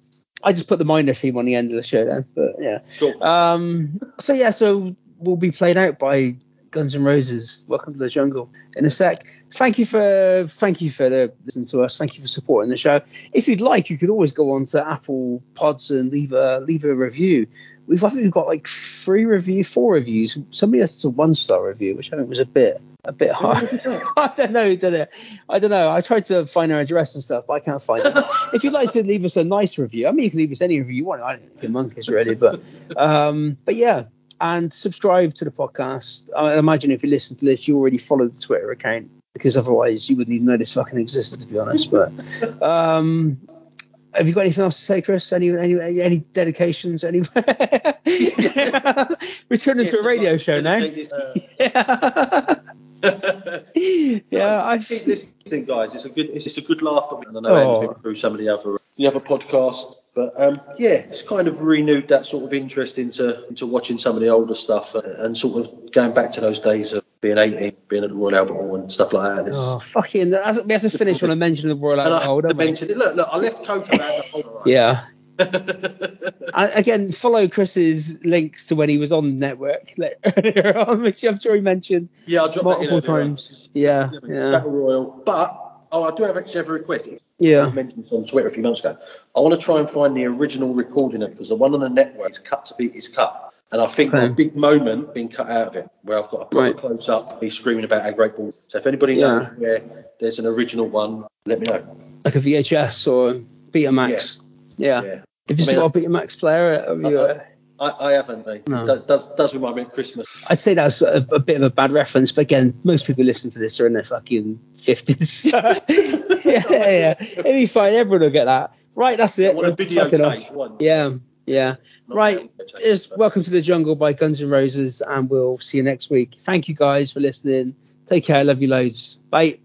I just put the minor theme on the end of the show then, but yeah. Cool. Um. So yeah. So we'll be played out by Guns N' Roses. Welcome to the jungle in a sec. Thank you for thank you for the, listening to us. Thank you for supporting the show. If you'd like, you could always go on to Apple Pods and leave a leave a review. We've I think we've got like three review, four reviews. Somebody has a one star review, which I think was a bit a bit hard. I don't know, who did it? I don't know. I tried to find our address and stuff, but I can't find it. if you'd like to leave us a nice review, I mean, you can leave us any review you want. I don't think monkeys really, but um, but yeah, and subscribe to the podcast. I imagine if you listen to this, you already follow the Twitter account because otherwise you wouldn't even know this fucking existed, to be honest. But um, have you got anything else to say, Chris? Any any any dedications anywhere? We're turning into a radio show now. Yeah, yeah I keep listening, guys. It's a good, it's, it's a good laugh. But I know Oh. Anne's been through some of the other, the other podcasts, but um, yeah, it's kind of renewed that sort of interest into into watching some of the older stuff uh, and sort of going back to those days of being 18, being at the Royal Albert Hall and stuff like that. It's, Oh, fucking. that's- We have to finish on a mention of Royal Albert Hall, don't mention it. Look, look, I left Coco out the whole. Yeah. And again, follow Chris's links to when he was on the network earlier on, which I'm sure he mentioned. Yeah, Multiple that in earlier on. times. Yeah, yeah. Battle Royal. But oh, I do have actually have a request. Yeah. I mentioned this on Twitter a few months ago. I want to try and find the original recording of it because the one on the network is cut to beat is cut. And I think Okay. a big moment being cut out of it where I've got a proper Right. close up, me screaming about how great ball. So if anybody Yeah. knows where there's an original one, let me know. Like a VHS or Betamax. Yeah. Yeah. If you I mean, still got a Betamax player, have you, uh, I, I haven't. Mate. No. That does does remind me of Christmas. I'd say that's a, a bit of a bad reference, but again, most people listen to this are in their fucking 50s. yeah, yeah, yeah. It'll be fine. Everyone will get that. Right, that's it. Want a We're fucking off. videotape one. Yeah, yeah. Not Right. It's Welcome to the Jungle by Guns N' Roses, and we'll see you next week. Thank you guys for listening. Take care. Love you loads. Bye.